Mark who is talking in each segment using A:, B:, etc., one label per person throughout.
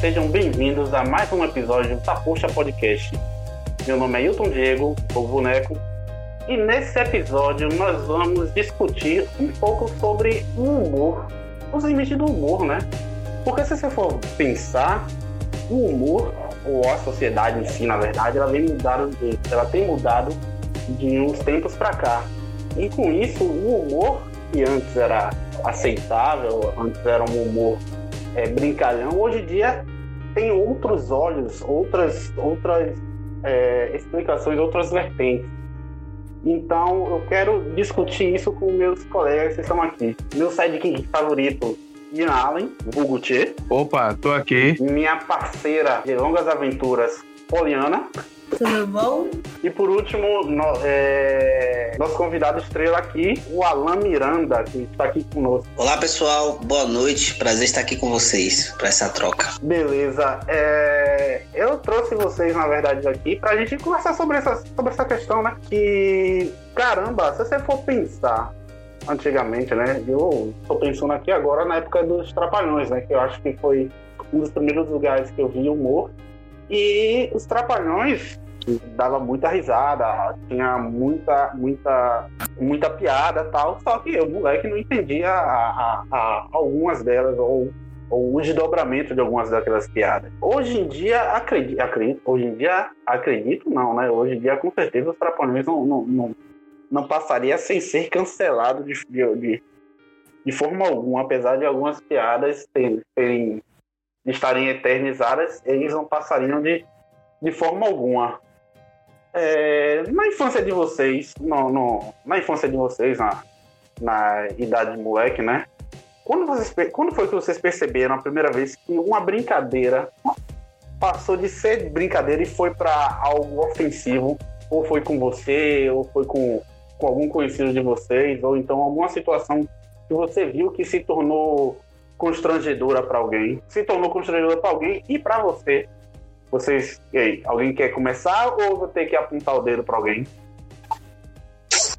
A: Sejam bem-vindos a mais um episódio do Tapuxa Podcast. Meu nome é Hilton Diego, o boneco, e nesse episódio nós vamos discutir um pouco sobre o humor, os limites do humor, né? Porque se você for pensar, o humor, ou a sociedade em si, na verdade, ela, vem mudado, ela tem mudado de uns tempos para cá. E com isso, o humor, que antes era aceitável, antes era um humor é, brincalhão, hoje em dia tem outros olhos, outras, outras é, explicações, outras vertentes. Então eu quero discutir isso com meus colegas que estão aqui. Meu sidekick favorito, Ian Allen, Hugo Tchê.
B: Opa, tô aqui.
A: Minha parceira de longas aventuras, Poliana.
C: Tudo bom?
A: E por último, no, é, nosso convidado estrela aqui, o Alan Miranda, que está aqui conosco.
D: Olá pessoal, boa noite, prazer estar aqui com vocês para essa troca.
A: Beleza, é, eu trouxe vocês, na verdade, aqui para a gente conversar sobre essa, sobre essa questão, né? Que, caramba, se você for pensar antigamente, né? Eu tô pensando aqui agora na época dos Trapalhões, né? Que eu acho que foi um dos primeiros lugares que eu vi humor. E os Trapalhões dava muita risada, tinha muita, muita, muita piada tal. Só que eu, moleque, não entendia a, a, a algumas delas ou, ou o desdobramento de algumas daquelas piadas. Hoje em dia, acredito, acredito, hoje em dia, acredito não, né? Hoje em dia, com certeza, os Trapalhões não, não, não, não passaria sem ser cancelado de, de, de forma alguma, apesar de algumas piadas terem, terem estarem eternizadas, eles não passariam de, de forma alguma. É, na infância de vocês, no, no, na infância de vocês, na, na idade de moleque, né? Quando, vocês, quando foi que vocês perceberam a primeira vez que uma brincadeira passou de ser brincadeira e foi para algo ofensivo? Ou foi com você, ou foi com, com algum conhecido de vocês, ou então alguma situação que você viu que se tornou constrangedora para alguém, se tornou constrangedora para alguém e para você. Vocês, e aí, alguém quer começar ou vou ter que apontar o dedo para alguém?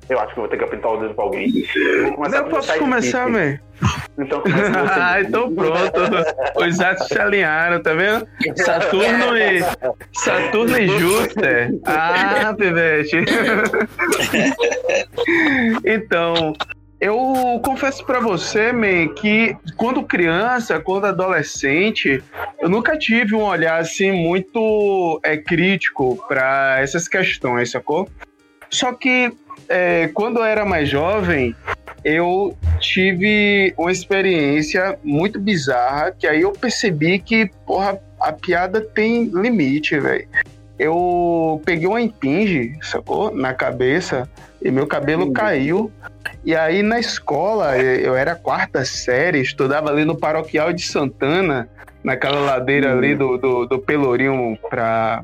A: Eu acho que vou ter que apontar o dedo para alguém.
B: Eu, eu posso começar, velho.
A: Então
B: ah, então pronto. Os atos se alinharam, tá vendo? Saturno e Saturno e Júpiter. Ah, pivete. então, eu confesso para você, man, que quando criança, quando adolescente, eu nunca tive um olhar assim muito é, crítico para essas questões, sacou? Só que é, quando eu era mais jovem, eu tive uma experiência muito bizarra, que aí eu percebi que, porra, a piada tem limite, velho. Eu peguei uma impinge, sacou? Na cabeça, e meu cabelo caiu. E aí na escola, eu era quarta série, estudava ali no Paroquial de Santana, naquela ladeira ali do, do, do Pelourinho pra,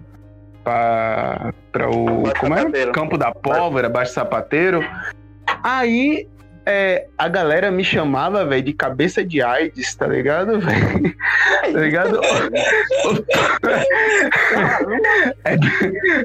B: pra, pra o Baixo como é? Campo da Pólvora, Baixo Sapateiro. Aí é, a galera me chamava, velho, de cabeça de AIDS, tá ligado, velho? tá ligado? é,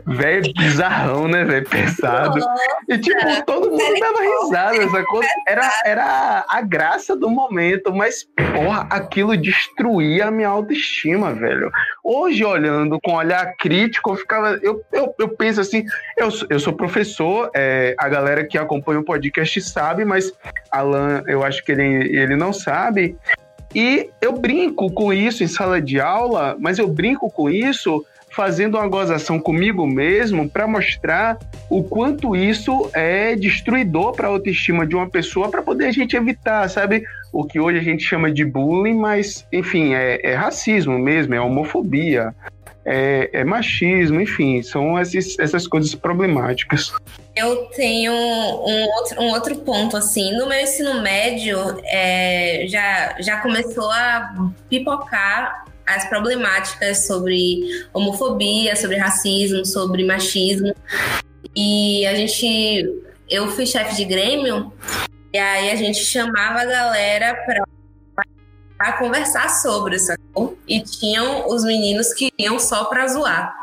B: velho, bizarrão, né, velho? Pesado. E, tipo, todo mundo dava risada, sacou? Era, era a graça do momento, mas, porra, aquilo destruía a minha autoestima, velho. Hoje, olhando com olhar crítico, eu ficava. Eu, eu, eu penso assim, eu, eu sou professor, é, a galera que acompanha o podcast sabe, mas Alan, eu acho que ele, ele não sabe. E eu brinco com isso em sala de aula, mas eu brinco com isso fazendo uma gozação comigo mesmo para mostrar o quanto isso é destruidor para a autoestima de uma pessoa para poder a gente evitar, sabe? O que hoje a gente chama de bullying, mas enfim, é, é racismo mesmo, é homofobia, é, é machismo, enfim, são esses, essas coisas problemáticas.
C: Eu tenho um outro, um outro ponto, assim, no meu ensino médio é, já, já começou a pipocar as problemáticas sobre homofobia, sobre racismo, sobre machismo. E a gente, eu fui chefe de grêmio, e aí a gente chamava a galera para a conversar sobre, sacou? E tinham os meninos que iam só pra zoar.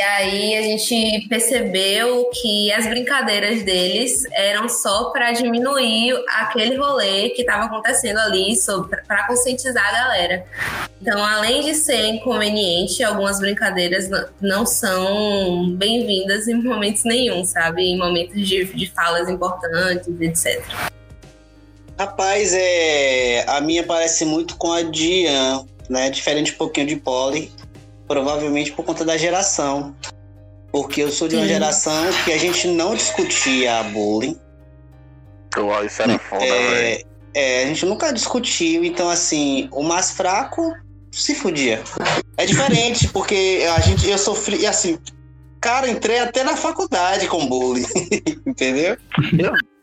C: E aí a gente percebeu que as brincadeiras deles eram só para diminuir aquele rolê que estava acontecendo ali para conscientizar a galera. Então, além de ser inconveniente, algumas brincadeiras não são bem-vindas em momentos nenhum, sabe? Em momentos de, de falas importantes, etc.
D: Rapaz, é, a minha parece muito com a Dian, né? Diferente um pouquinho de Polly provavelmente por conta da geração. Porque eu sou de uma Sim. geração que a gente não discutia bullying.
A: Uau, isso era foda, é,
D: é, a gente nunca discutiu, então assim, o mais fraco se fudia. É diferente, porque a gente, eu sofri, assim, cara, entrei até na faculdade com bullying, entendeu?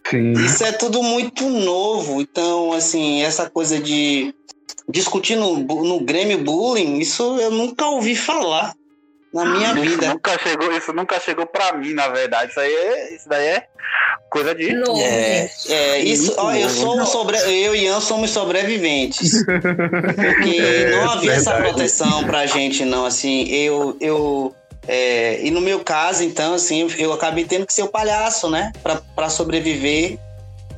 D: Sim. Isso é tudo muito novo, então, assim, essa coisa de discutir no, no Grêmio Bullying, isso eu nunca ouvi falar na minha
A: isso
D: vida.
A: Nunca chegou, isso nunca chegou para mim, na verdade. Isso aí é, isso daí é coisa de.
D: É, é isso. Ó, eu sou um sobre, eu e Ian somos sobreviventes. Porque não havia essa proteção pra gente, não. Assim, eu, eu é, e no meu caso, então, assim, eu acabei tendo que ser o palhaço, né? para sobreviver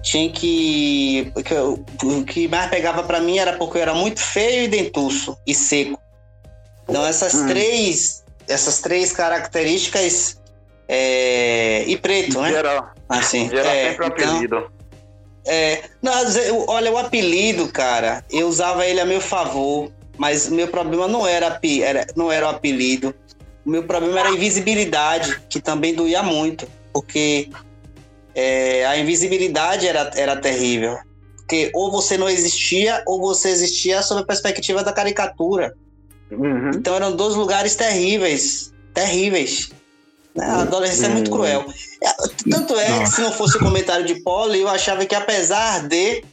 D: tinha que. O que mais pegava para mim era porque eu era muito feio e dentuço e seco. Então essas hum. três. Essas três características. É, e preto, né?
A: Geral.
D: Assim,
A: geral é, sempre o então, apelido.
D: É, não, olha, o apelido, cara, eu usava ele a meu favor, mas meu problema não era, era, não era o apelido. O meu problema era a invisibilidade, que também doía muito, porque é, a invisibilidade era, era terrível. Porque ou você não existia, ou você existia sob a perspectiva da caricatura. Uhum. Então eram dois lugares terríveis. Terríveis. A adolescência uhum. é muito cruel. É, tanto é Nossa. que se não fosse o comentário de Paulo, eu achava que apesar de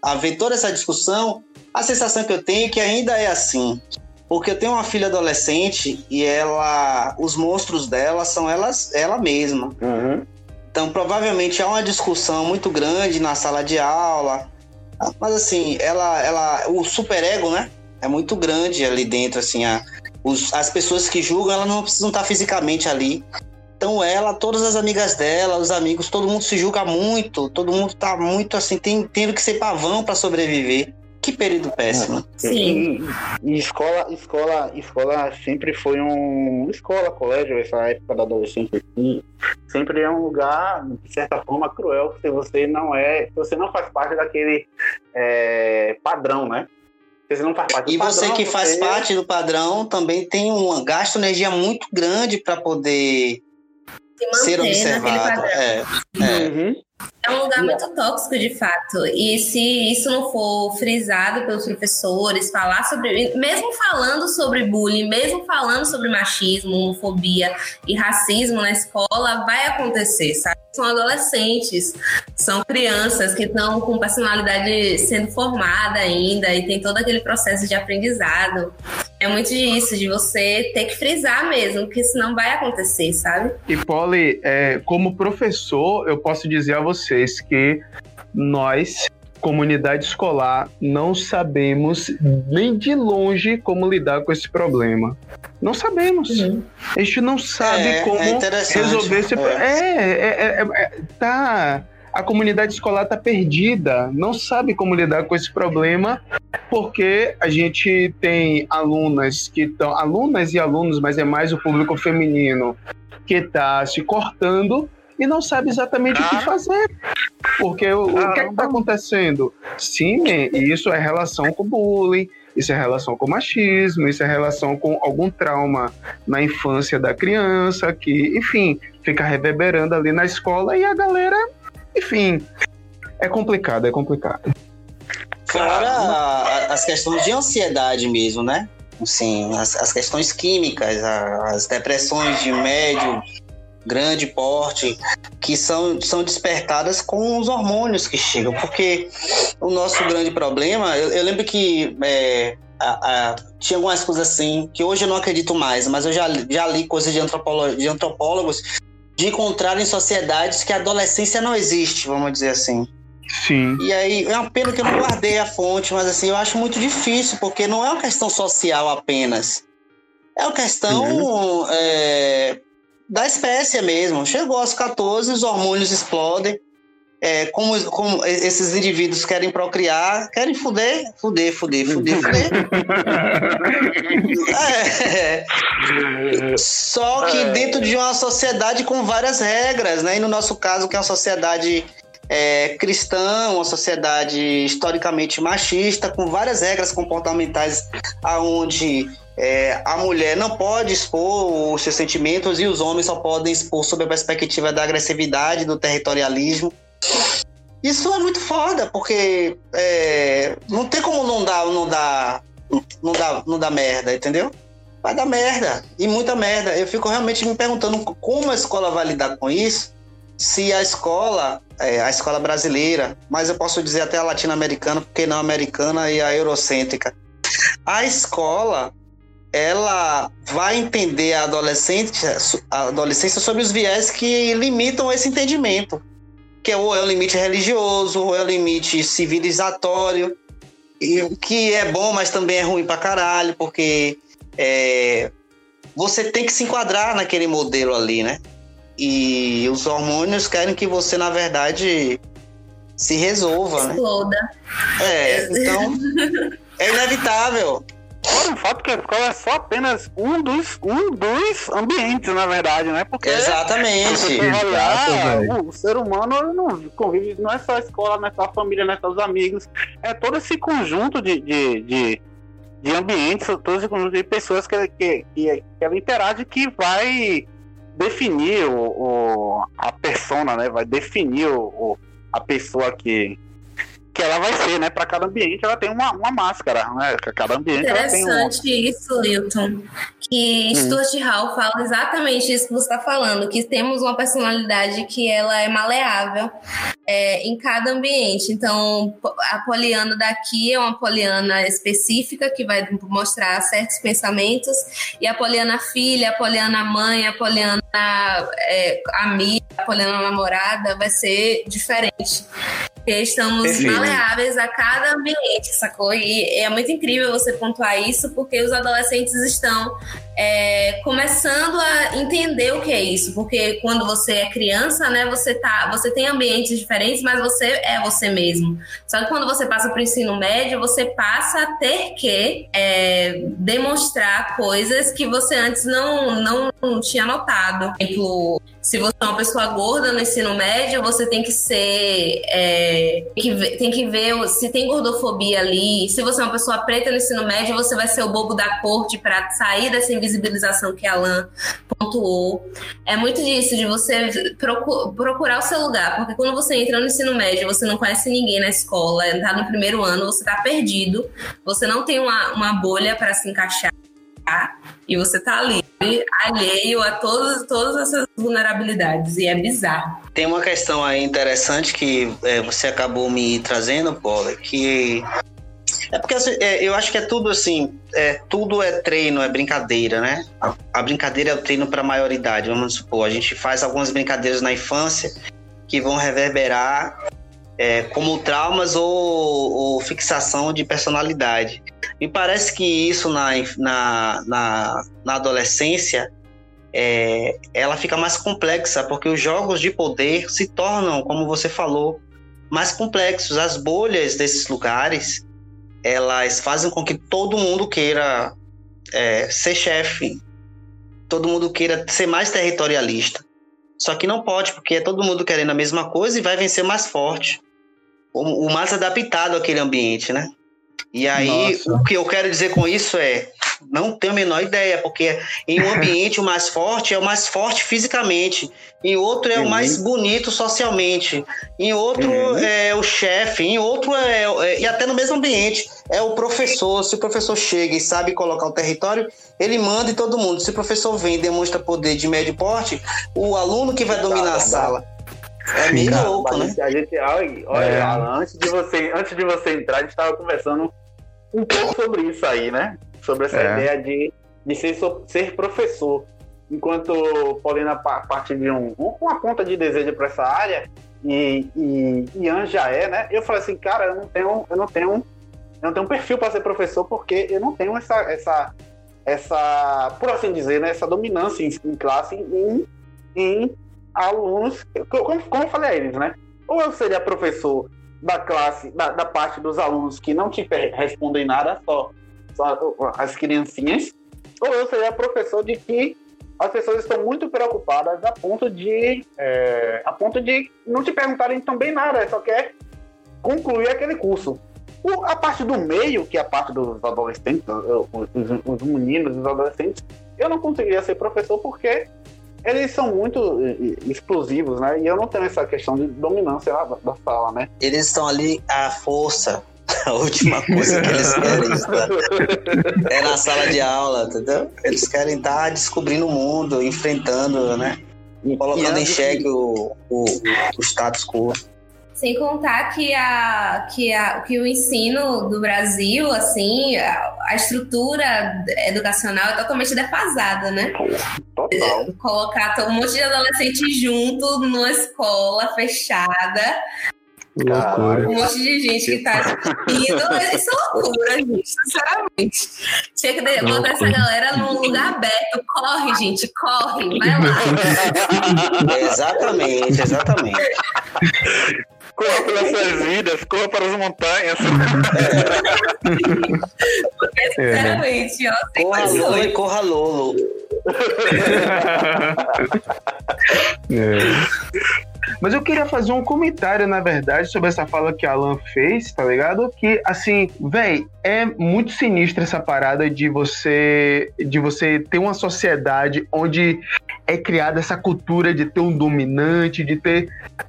D: haver toda essa discussão, a sensação que eu tenho é que ainda é assim. Porque eu tenho uma filha adolescente e ela, os monstros dela são elas, ela mesma. Uhum. Então, provavelmente há uma discussão muito grande na sala de aula. Mas assim, ela, ela, o superego, né? É muito grande ali dentro, assim, a, os, as pessoas que julgam, elas não precisam estar fisicamente ali. Então ela, todas as amigas dela, os amigos, todo mundo se julga muito, todo mundo tá muito assim, tem, tendo que ser pavão para sobreviver. Que período péssimo.
C: Sim.
A: E, e, escola, escola, escola sempre foi um. Escola, colégio, essa época da adolescência aqui, sempre é um lugar, de certa forma, cruel, se você não é. Se você não faz parte daquele é, padrão, né?
D: Você não faz parte do e padrão, você que você... faz parte do padrão também tem um gasto energia muito grande para poder ser observado. É, é. Uhum.
C: É um lugar muito tóxico, de fato. E se isso não for frisado pelos professores, falar sobre. Mesmo falando sobre bullying, mesmo falando sobre machismo, homofobia e racismo na escola, vai acontecer, sabe? São adolescentes, são crianças que estão com personalidade sendo formada ainda e tem todo aquele processo de aprendizado. É muito disso, de você ter que frisar mesmo, que isso não vai acontecer, sabe?
B: E, Polly, é, como professor, eu posso dizer a vocês que nós, comunidade escolar, não sabemos nem de longe como lidar com esse problema. Não sabemos. Uhum. A gente não sabe é, como é resolver esse problema. É. É, é, é, é, tá. A comunidade escolar está perdida, não sabe como lidar com esse problema, porque a gente tem alunas que estão, alunas e alunos, mas é mais o público feminino, que está se cortando e não sabe exatamente ah. o que fazer. Porque o, o que é está acontecendo? Sim, isso é relação com bullying, isso é relação com machismo, isso é relação com algum trauma na infância da criança, que, enfim, fica reverberando ali na escola e a galera, enfim, é complicado, é complicado.
D: Fora as questões de ansiedade mesmo, né? Assim, as, as questões químicas, as depressões de médio, grande porte, que são, são despertadas com os hormônios que chegam. Porque o nosso grande problema, eu, eu lembro que é, a, a, tinha algumas coisas assim, que hoje eu não acredito mais, mas eu já, já li coisas de, de antropólogos de encontrar em sociedades que a adolescência não existe, vamos dizer assim.
B: Sim.
D: E aí, é uma pena que eu não guardei a fonte, mas assim, eu acho muito difícil, porque não é uma questão social apenas. É uma questão é, da espécie mesmo. Chegou aos 14, os hormônios explodem. É, como, como esses indivíduos querem procriar, querem fuder, fuder, fuder, fuder, fuder. é, só que é. dentro de uma sociedade com várias regras, né? E no nosso caso, que é uma sociedade é, cristã, uma sociedade historicamente machista, com várias regras comportamentais, aonde é, a mulher não pode expor os seus sentimentos e os homens só podem expor sob a perspectiva da agressividade, do territorialismo. Isso é muito foda, porque é, não tem como não dar, não dar, não dar, não dar merda, entendeu? Vai dar merda, e muita merda. Eu fico realmente me perguntando como a escola vai lidar com isso, se a escola, é, a escola brasileira, mas eu posso dizer até a latino-americana, porque não a americana e a eurocêntrica, a escola ela vai entender a adolescência, a adolescência sobre os viés que limitam esse entendimento, que é, ou é o limite religioso, ou é o limite civilizatório, e, que é bom, mas também é ruim pra caralho, porque é, você tem que se enquadrar naquele modelo ali, né? E os hormônios querem que você, na verdade, se resolva, né?
C: Exploda.
D: né? É, então é inevitável.
A: Fora um fato que a escola é só apenas um dos, um dos ambientes, na verdade, né? Porque
D: Exatamente.
A: Olhar, o, o, ser humano não convive, não é só a escola, não é só a família, não é só os amigos. É todo esse conjunto de, de, de, de ambientes, todo esse conjunto de pessoas que, que, que, que ela interage que vai definir o, o, a persona, né? Vai definir o, o a pessoa que, que ela vai ser, né? Para cada ambiente ela tem uma, uma máscara, né? Cada ambiente ela tem
C: Interessante isso, Hilton. Que hum. Stuart Hall fala exatamente isso que você está falando, que temos uma personalidade que ela é maleável é, em cada ambiente. Então, a poliana daqui é uma poliana específica que vai mostrar certos pensamentos, e a poliana filha, a poliana mãe, a poliana é, amiga, a poliana namorada vai ser diferente. Estamos Perfeito maleáveis a cada ambiente, sacou? E é muito incrível você pontuar isso, porque os adolescentes estão é, começando a entender o que é isso, porque quando você é criança, né, você tá, você tem ambientes diferentes, mas você é você mesmo. Só que quando você passa para o ensino médio, você passa a ter que é, demonstrar coisas que você antes não, não, não tinha notado. Por exemplo, se você é uma pessoa gorda no ensino médio, você tem que ser. É, tem, que ver, tem que ver se tem gordofobia ali. Se você é uma pessoa preta no ensino médio, você vai ser o bobo da corte para sair dessa invisibilização que a Alan pontuou. É muito disso, de você procu procurar o seu lugar, porque quando você entra no ensino médio, você não conhece ninguém na escola, tá no primeiro ano, você tá perdido, você não tem uma, uma bolha para se encaixar e você tá ali alheio a todas, todas essas vulnerabilidades e é bizarro.
D: Tem uma questão aí interessante que é, você acabou me trazendo, Paula, que é porque assim, é, eu acho que é tudo assim, é, tudo é treino, é brincadeira, né? A, a brincadeira é o treino para a maioridade. Vamos supor, a gente faz algumas brincadeiras na infância que vão reverberar é, como traumas ou, ou, fixação de personalidade. Me parece que isso na, na, na, na adolescência é, ela fica mais complexa, porque os jogos de poder se tornam, como você falou, mais complexos. As bolhas desses lugares elas fazem com que todo mundo queira é, ser chefe, todo mundo queira ser mais territorialista. Só que não pode, porque é todo mundo querendo a mesma coisa e vai vencer mais forte, o, o mais adaptado àquele ambiente, né? E aí, Nossa. o que eu quero dizer com isso é: não tenho a menor ideia, porque em um ambiente o mais forte é o mais forte fisicamente, em outro é uhum. o mais bonito socialmente, em outro uhum. é o chefe, em outro é, é, E até no mesmo ambiente é o professor. Se o professor chega e sabe colocar o território, ele manda em todo mundo. Se o professor vem e demonstra poder de médio porte, o aluno que vai dominar a sala. É meio louco, né?
A: A gente, olha, é. Antes de, você, antes de você entrar, a gente estava conversando um pouco sobre isso aí, né? Sobre essa é. ideia de, de ser, ser professor. Enquanto Paulina parte de um, uma ponta de desejo para essa área e, e Ian já é, né? Eu falei assim, cara, eu não tenho, eu não tenho, eu não tenho um perfil para ser professor porque eu não tenho essa, essa essa, por assim dizer, né, essa dominância em, em classe em, em alunos, como, como eu falei a eles, né? Ou eu seria professor da classe, da, da parte dos alunos que não te respondem nada, só, só as criancinhas, ou eu seria professor de que as pessoas estão muito preocupadas a ponto de é, a ponto de não te perguntarem também nada, só quer concluir aquele curso. O, a parte do meio, que é a parte dos adolescentes, os, os meninos, os adolescentes, eu não conseguiria ser professor porque eles são muito explosivos, né? E eu não tenho essa questão de dominância da sala, né?
D: Eles estão ali à força. A última coisa que eles querem estar é na sala de aula, entendeu? Eles querem estar descobrindo o mundo, enfrentando, né? Colocando em xeque o, o, o status quo.
C: Sem contar que, a, que, a, que o ensino do Brasil, assim, a, a estrutura educacional é totalmente defasada, né?
A: Total.
C: Colocar um monte de adolescente junto numa escola fechada.
B: Loucura.
C: Um monte de gente que tá indo. Isso é loucura, gente, sinceramente. Tinha que botar essa galera num lugar aberto. Corre, gente, corre, vai lá.
D: exatamente, exatamente.
A: Corra pelas suas vidas, corra para as montanhas.
C: Porque, sinceramente, ó,
D: Corra. Lolo e corra Lolo.
B: É. Mas eu queria fazer um comentário, na verdade, sobre essa fala que a Alan fez, tá ligado? Que, assim, véi, é muito sinistra essa parada de você, de você ter uma sociedade onde é criada essa cultura de ter um dominante, de ter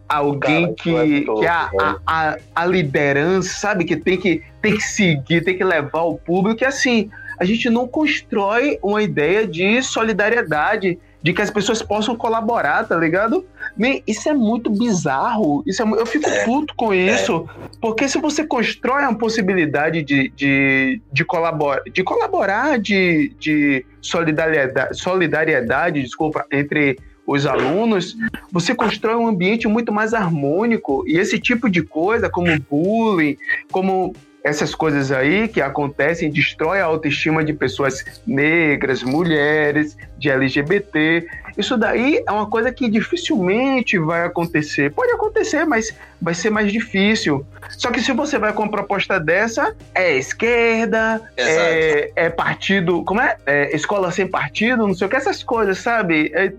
B: alguém
A: Cara,
B: que, que é a, a, a, a liderança, sabe? Que tem, que tem que seguir, tem que levar o público. E, assim, a gente não constrói uma ideia de solidariedade, de que as pessoas possam colaborar, tá ligado? Man, isso é muito bizarro. Isso é, eu fico
D: É.
B: puto com isso. Porque se você constrói uma possibilidade de, de, de, colaborar, de colaborar, de, de solidariedade, solidariedade, desculpa, entre os alunos, você constrói um ambiente muito mais harmônico. E esse tipo de coisa, como bullying, como essas coisas aí que acontecem, destrói a autoestima de pessoas negras, mulheres, de LGBT. Isso daí é uma coisa que dificilmente vai acontecer. Pode acontecer, mas vai ser mais difícil. Só que se você vai com uma proposta dessa, é esquerda, é, é partido, como é? É Escola sem partido, não sei o que, essas coisas, sabe? É-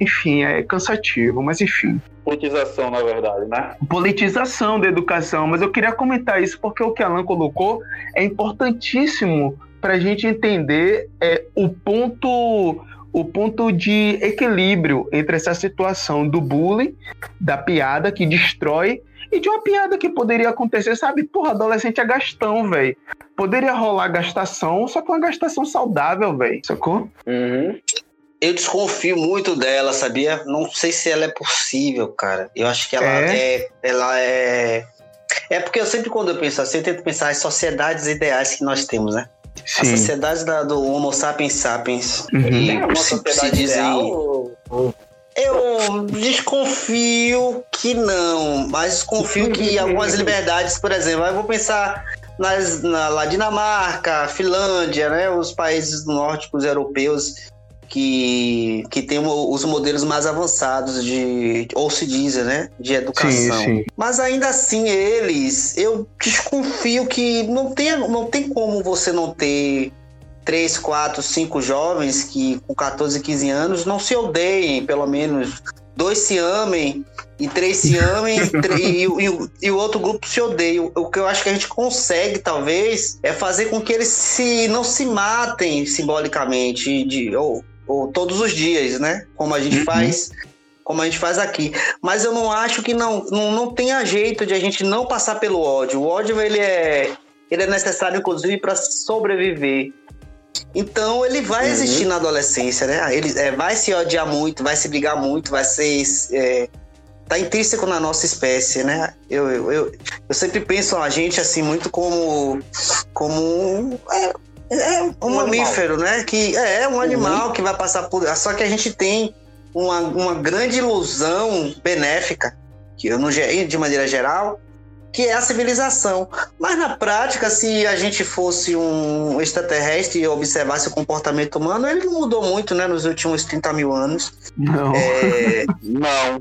B: enfim, é cansativo, mas enfim
A: Politização, na verdade, né?
B: politização da educação, mas eu queria comentar isso porque o que a Alan colocou é importantíssimo para a gente entender é, o ponto o ponto de equilíbrio entre essa situação do bullying, da piada que destrói e de uma piada que poderia acontecer, sabe? Porra, adolescente é gastão, velho. Poderia rolar gastação, só que uma gastação saudável, velho. Sacou?
A: Uhum.
D: Eu desconfio muito dela, sabia? Não sei se ela é possível, cara. Eu acho que ela é, ela é. É porque eu sempre, quando eu penso assim, eu tento pensar as sociedades ideais que nós temos, né? A
B: Sim.
D: sociedade da- do Homo sapiens sapiens.
B: Uhum.
D: E
A: É uma
D: se, se
A: sociedade
D: dizem.
A: ideal.
D: Eu desconfio que não, mas desconfio que algumas liberdades, por exemplo, eu vou pensar nas, na lá Dinamarca, Finlândia, né, os países nórdicos europeus que, que têm o- os modelos mais avançados de, ou se diz, né, de educação.
B: Sim, sim.
D: Mas ainda assim, eles, eu desconfio que não tem, não tem como você não ter três, quatro, cinco jovens que com 14, 15 anos não se odeiem, pelo menos dois se amem e três se amem e, e, e o outro grupo se odeia. O que eu acho que a gente consegue, talvez, é fazer com que eles se não se matem simbolicamente de, ou, ou todos os dias, né? Como a gente
B: Uhum.
D: faz. Como a gente faz aqui. Mas eu não acho que não, não, não tenha jeito de a gente não passar pelo ódio. O ódio, ele é, ele é necessário, inclusive, para sobreviver. Então ele vai
A: Uhum.
D: existir na adolescência, né? Ele é, vai se odiar muito, vai se brigar muito, vai ser. É, tá intrínseco na nossa espécie, né? Eu, eu, eu, eu sempre penso a gente assim muito como. como é, é um,
A: Um
D: mamífero, né? Que é, é um animal que vai passar por. Só que a gente tem uma, uma grande ilusão benéfica, que eu não, de maneira geral, que é a civilização. Mas na prática, se a gente fosse um extraterrestre e observasse o comportamento humano, ele não mudou muito, né, nos últimos 30 mil anos.
B: Não.
D: É,
A: Não.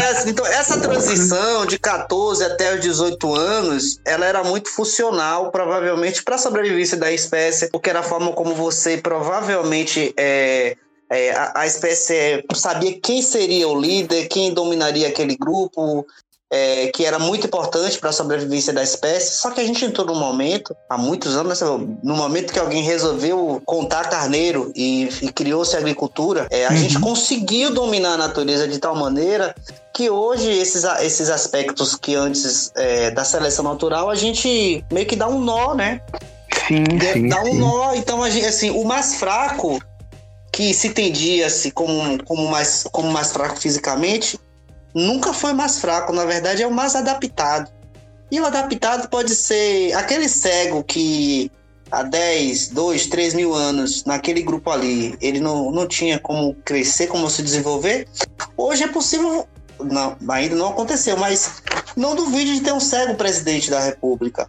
D: é, assim, então, essa transição de 14 até os 18 anos, ela era muito funcional, provavelmente, para a sobrevivência da espécie, porque era a forma como você provavelmente é, é, a, a espécie sabia quem seria o líder, quem dominaria aquele grupo, é, que era muito importante para a sobrevivência da espécie. Só que a gente entrou num momento, há muitos anos, no momento que alguém resolveu contar carneiro e, e criou-se a agricultura, é, a
B: Uhum.
D: gente conseguiu dominar a natureza de tal maneira que hoje esses, esses aspectos que antes é, da seleção natural a gente meio que dá um nó, né?
B: Sim, sim.
D: dá um
B: sim.
D: nó. Então, a gente, assim, o mais fraco, que se entendia-se como, como, mais, como mais fraco fisicamente, nunca foi mais fraco. Na verdade, é o mais adaptado. E o adaptado pode ser aquele cego que há 10, 2, 3 mil anos, naquele grupo ali, ele não, não tinha como crescer, como se desenvolver. Hoje é possível. Não, ainda não aconteceu, mas não duvide de ter um cego presidente da República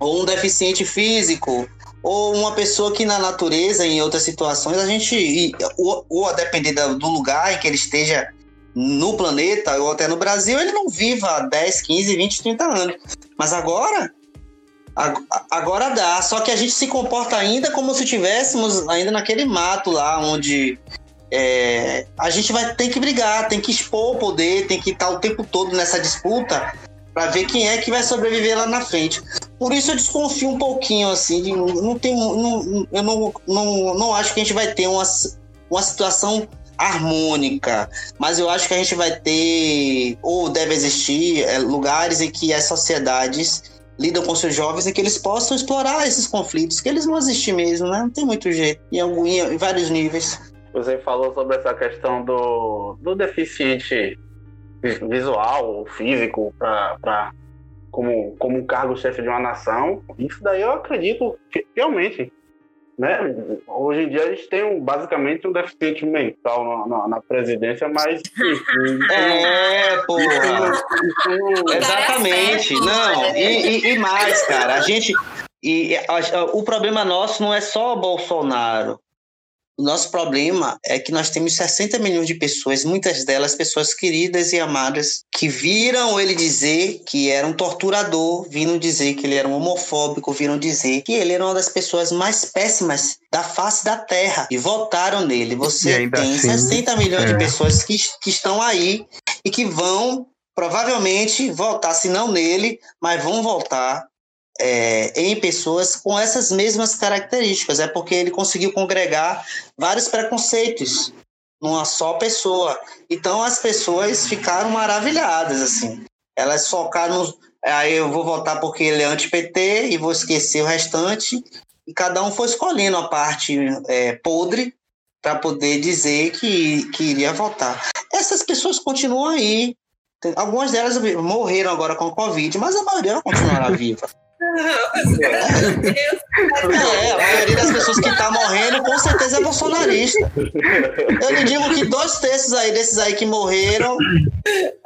D: ou um deficiente físico, ou uma pessoa que na natureza, em outras situações, a gente, ou, ou a depender do lugar em que ele esteja no planeta, ou até no Brasil, ele não viva 10, 15, 20, 30 anos. Mas agora, ag- agora dá. Só que a gente se comporta ainda como se tivéssemos ainda naquele mato lá onde é, a gente vai ter que brigar, tem que expor o poder, tem que estar o tempo todo nessa disputa para ver quem é que vai sobreviver lá na frente. Por isso eu desconfio um pouquinho, assim, de, não tem, não, eu não, não, não acho que a gente vai ter uma, uma situação harmônica, mas eu acho que a gente vai ter, ou deve existir, é, lugares em que as sociedades lidam com seus jovens e que eles possam explorar esses conflitos, que eles vão existir mesmo, né? Não tem muito jeito, em, algum, em, vários níveis.
A: Você falou sobre essa questão do, do deficiente vi- visual ou físico para como, como um cargo-chefe de uma nação. Isso daí eu acredito fielmente. Né? Hoje em dia a gente tem um, basicamente um deficiente mental na, na- na presidência, mas
D: É, porra.
A: isso não-
D: Exatamente. Não, e, e- e mais, cara, a gente. E a- a- o problema nosso não é só o Bolsonaro. O nosso problema é que nós temos 60 milhões de pessoas, muitas delas pessoas queridas e amadas, que viram ele dizer que era um torturador, viram dizer que ele era um homofóbico, viram dizer que ele era uma das pessoas mais péssimas da face da Terra e votaram nele. Você tem
B: assim,
D: 60 milhões de
B: é.
D: pessoas que, que estão aí e que vão provavelmente votar, se não nele, mas vão votar é, em pessoas com essas mesmas características. É porque ele conseguiu congregar vários preconceitos numa só pessoa. Então as pessoas ficaram maravilhadas, assim. Elas focaram. Aí eu vou votar porque ele é anti-PT e vou esquecer o restante. E cada um foi escolhendo a parte é, podre para poder dizer que, que iria votar. Essas pessoas continuam aí. Algumas delas morreram agora com a Covid, mas a maioria continuará viva. É, a maioria das pessoas que tá morrendo com certeza é bolsonarista. Eu lhe digo que dois terços aí desses aí que morreram,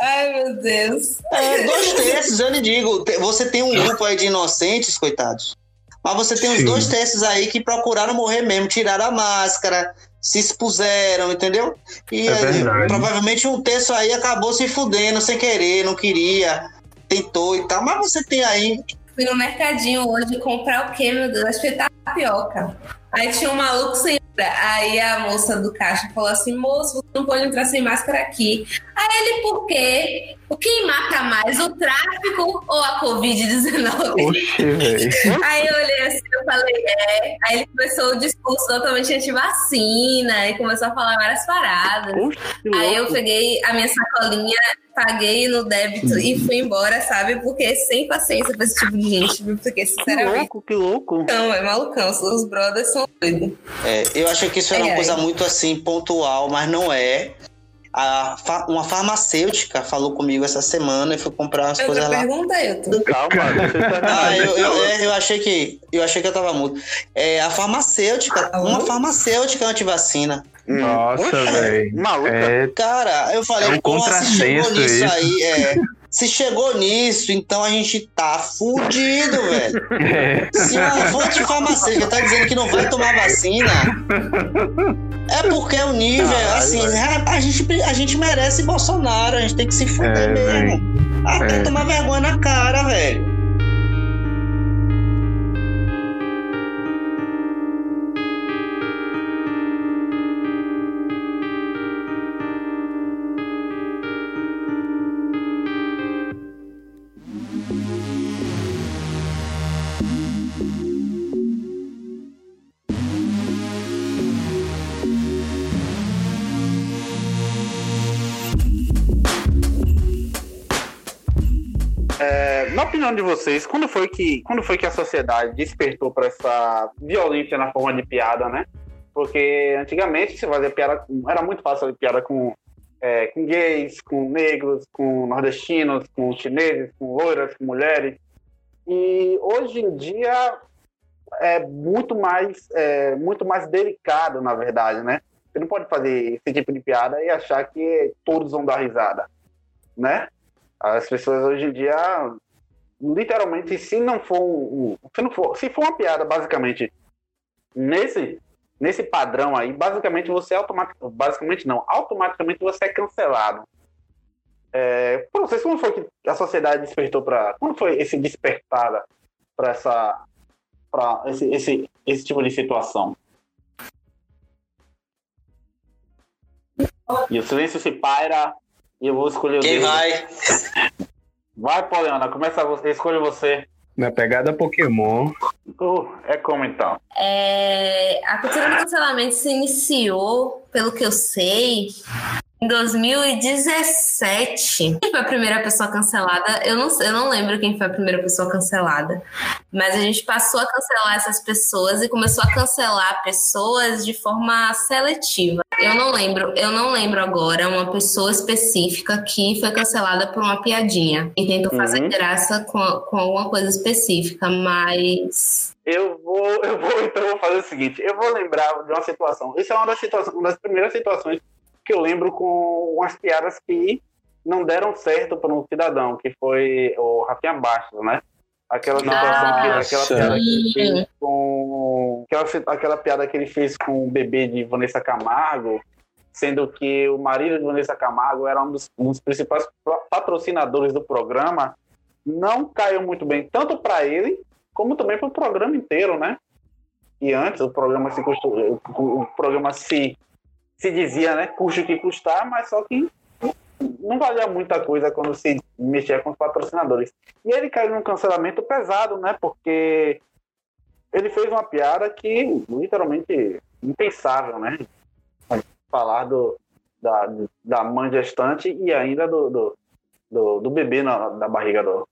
C: Ai, meu Deus.
D: é, dois terços, eu lhe digo, você tem um grupo aí de inocentes, coitados. Mas você tem
B: Sim.
D: dois terços aí que procuraram morrer mesmo, tiraram a máscara, se expuseram, entendeu? E
B: É verdade.
D: provavelmente um terço aí acabou se fudendo sem querer, não queria, tentou e tal. Mas você tem aí
C: Fui no mercadinho hoje comprar o quê, meu Deus? Acho que foi tapioca. Aí tinha um maluco sem. Aí a moça do caixa falou assim: moço, você não pode entrar sem máscara aqui. Aí ele, por quê? O quem mata mais, o tráfico ou a Covid-19?
B: Oxi, velho.
C: Aí eu olhei assim, eu falei, é. Aí ele começou o discurso totalmente anti-vacina e começou a falar várias paradas.
A: Oxe, que
C: Aí eu peguei a minha sacolinha, paguei no débito e fui embora, sabe? Porque sem paciência pra esse tipo de gente, viu? Porque,
A: Que
C: sinceramente,
A: louco, que louco.
C: não, é malucão. Os brothers são doidos.
D: É, eu achei que isso era
C: Ai,
D: uma coisa muito assim, pontual, mas não é. A fa- uma farmacêutica falou comigo essa semana e fui comprar umas coisas lá.
C: pergunta.
A: Calma, eu terminar.
D: Ah, eu, eu, eu achei que eu achei que eu tava mudo. É, a farmacêutica,
C: Ah,
D: uma farmacêutica antivacina.
A: Hum.
B: Nossa, velho.
A: Maluca.
B: É,
D: Cara, eu falei,
B: É um
D: chegou
B: contrassenso
D: nisso
B: isso.
D: aí? É, Se chegou nisso, então a gente tá fudido, velho. É. Se uma fonte farmacêutica tá dizendo que não vai tomar vacina, é porque o nível, ah, assim, a gente, a gente merece Bolsonaro, a gente tem que se fuder é, mesmo. Até é. tomar vergonha na cara, velho.
A: Opinião de vocês, quando foi que, quando foi que a sociedade despertou para essa violência na forma de piada, né? Porque antigamente se fazia piada, era muito fácil fazer piada com, é, com gays, com negros, com nordestinos, com chineses, com loiras, com mulheres. E hoje em dia é muito mais, é, muito mais delicado, na verdade, né? Você não pode fazer esse tipo de piada e achar que todos vão dar risada, né? As pessoas hoje em dia literalmente, se não for se não for, se for uma piada, basicamente, nesse nesse padrão aí, basicamente você é automaticamente, basicamente não, automaticamente você é cancelado. É, para vocês, como foi que a sociedade despertou para, como foi esse despertar para essa, para esse, esse, esse tipo de situação? E o silêncio se paira e eu vou escolher o
D: Quem vai?
A: Vai, Poliana, começa você, escolha você.
B: Na pegada Pokémon.
A: Uh, é como então?
C: É, a cultura do cancelamento se iniciou, pelo que eu sei, em 2017. Quem foi a primeira pessoa cancelada? Eu não, eu não lembro quem foi a primeira pessoa cancelada. Mas a gente passou a cancelar essas pessoas e começou a cancelar pessoas de forma seletiva. Eu não lembro, eu não lembro agora uma pessoa específica que foi cancelada por uma piadinha e tentou uhum. fazer graça com, com alguma coisa específica, mas
A: eu vou, eu vou então vou fazer o seguinte, eu vou lembrar de uma situação. Isso é uma das situações, uma das primeiras situações que eu lembro com umas piadas que não deram certo para um cidadão, que foi o Rafinha Bastos, né? Aquela situação, que, aquela piada que ele fez com. Aquela, aquela piada que ele fez com o bebê de Vanessa Camargo, sendo que o marido de Vanessa Camargo era um dos, um dos principais patrocinadores do programa, não caiu muito bem, tanto para ele, como também para o programa inteiro, né? E antes o programa se, o programa se se dizia, né, custe o que custar, mas só que não valia muita coisa quando se mexia com os patrocinadores. E ele caiu num cancelamento pesado, né, porque ele fez uma piada que literalmente impensável, né, falar do, da, da mãe gestante e ainda do, do, do, do bebê na, da barriga do,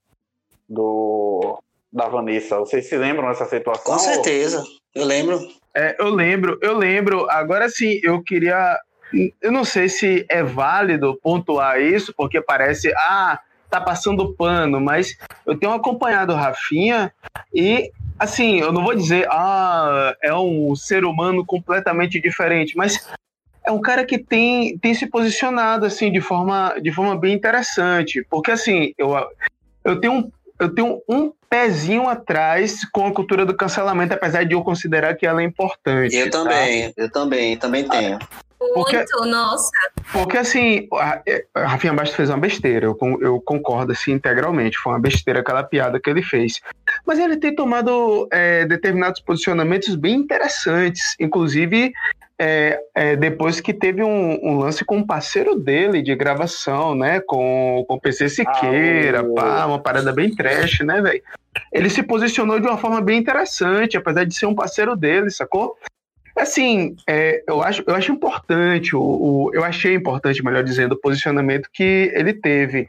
A: do, da Vanessa. Vocês se lembram dessa situação?
D: Com certeza, eu lembro.
B: É, eu lembro, eu lembro. Agora sim, eu queria. Eu não sei se é válido pontuar isso, porque parece, ah, tá passando pano, mas eu tenho acompanhado o Rafinha e, assim, eu não vou dizer, ah, é um ser humano completamente diferente, mas é um cara que tem, tem se posicionado, assim, de forma, de forma bem interessante, porque, assim, eu, eu tenho um eu tenho um pezinho atrás com a cultura do cancelamento, apesar de eu considerar que ela é importante.
D: Eu tá? também, eu também, também tenho.
C: Porque, Muito, nossa.
B: Porque assim, a, a Rafinha Bastos fez uma besteira, eu, eu concordo assim integralmente, foi uma besteira aquela piada que ele fez. Mas ele tem tomado é, determinados posicionamentos bem interessantes, inclusive é, é, depois que teve um, um, lance com um parceiro dele de gravação, né? Com, com o PC Siqueira, ah, pá, uma parada bem trash, né, velho? Ele se posicionou de uma forma bem interessante, apesar de ser um parceiro dele, sacou? Assim, é, eu, acho, eu acho importante, o, o, eu achei importante, melhor dizendo, o posicionamento que ele teve.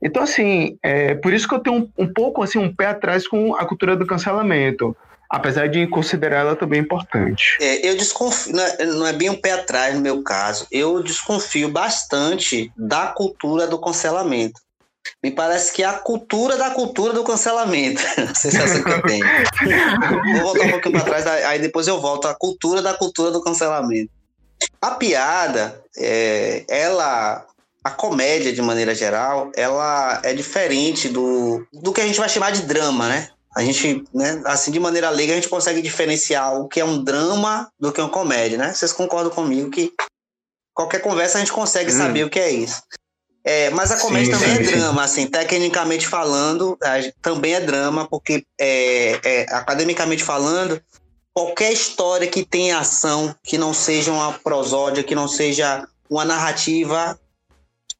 B: Então, assim, é por isso que eu tenho um, um pouco, assim, um pé atrás com a cultura do cancelamento apesar de considerar ela também importante.
D: É, eu desconfio, não é, não é, bem um pé atrás no meu caso, eu desconfio bastante da cultura do cancelamento. Me parece que é a cultura da cultura do cancelamento. A sensação que eu tenho. Vou voltar um pouquinho para trás, aí depois eu volto. A cultura da cultura do cancelamento. A piada, é, ela a comédia, de maneira geral, ela é diferente do, do que a gente vai chamar de drama, né? A gente, né, assim, de maneira leiga, a gente consegue diferenciar o que é um drama do que é uma comédia, né? Vocês concordam comigo que qualquer conversa a gente consegue hum. saber o que é isso. É, mas a comédia sim, também sim, é drama, assim, tecnicamente falando, também é drama, porque é, é, academicamente falando, qualquer história que tenha ação, que não seja uma prosódia, que não seja uma narrativa,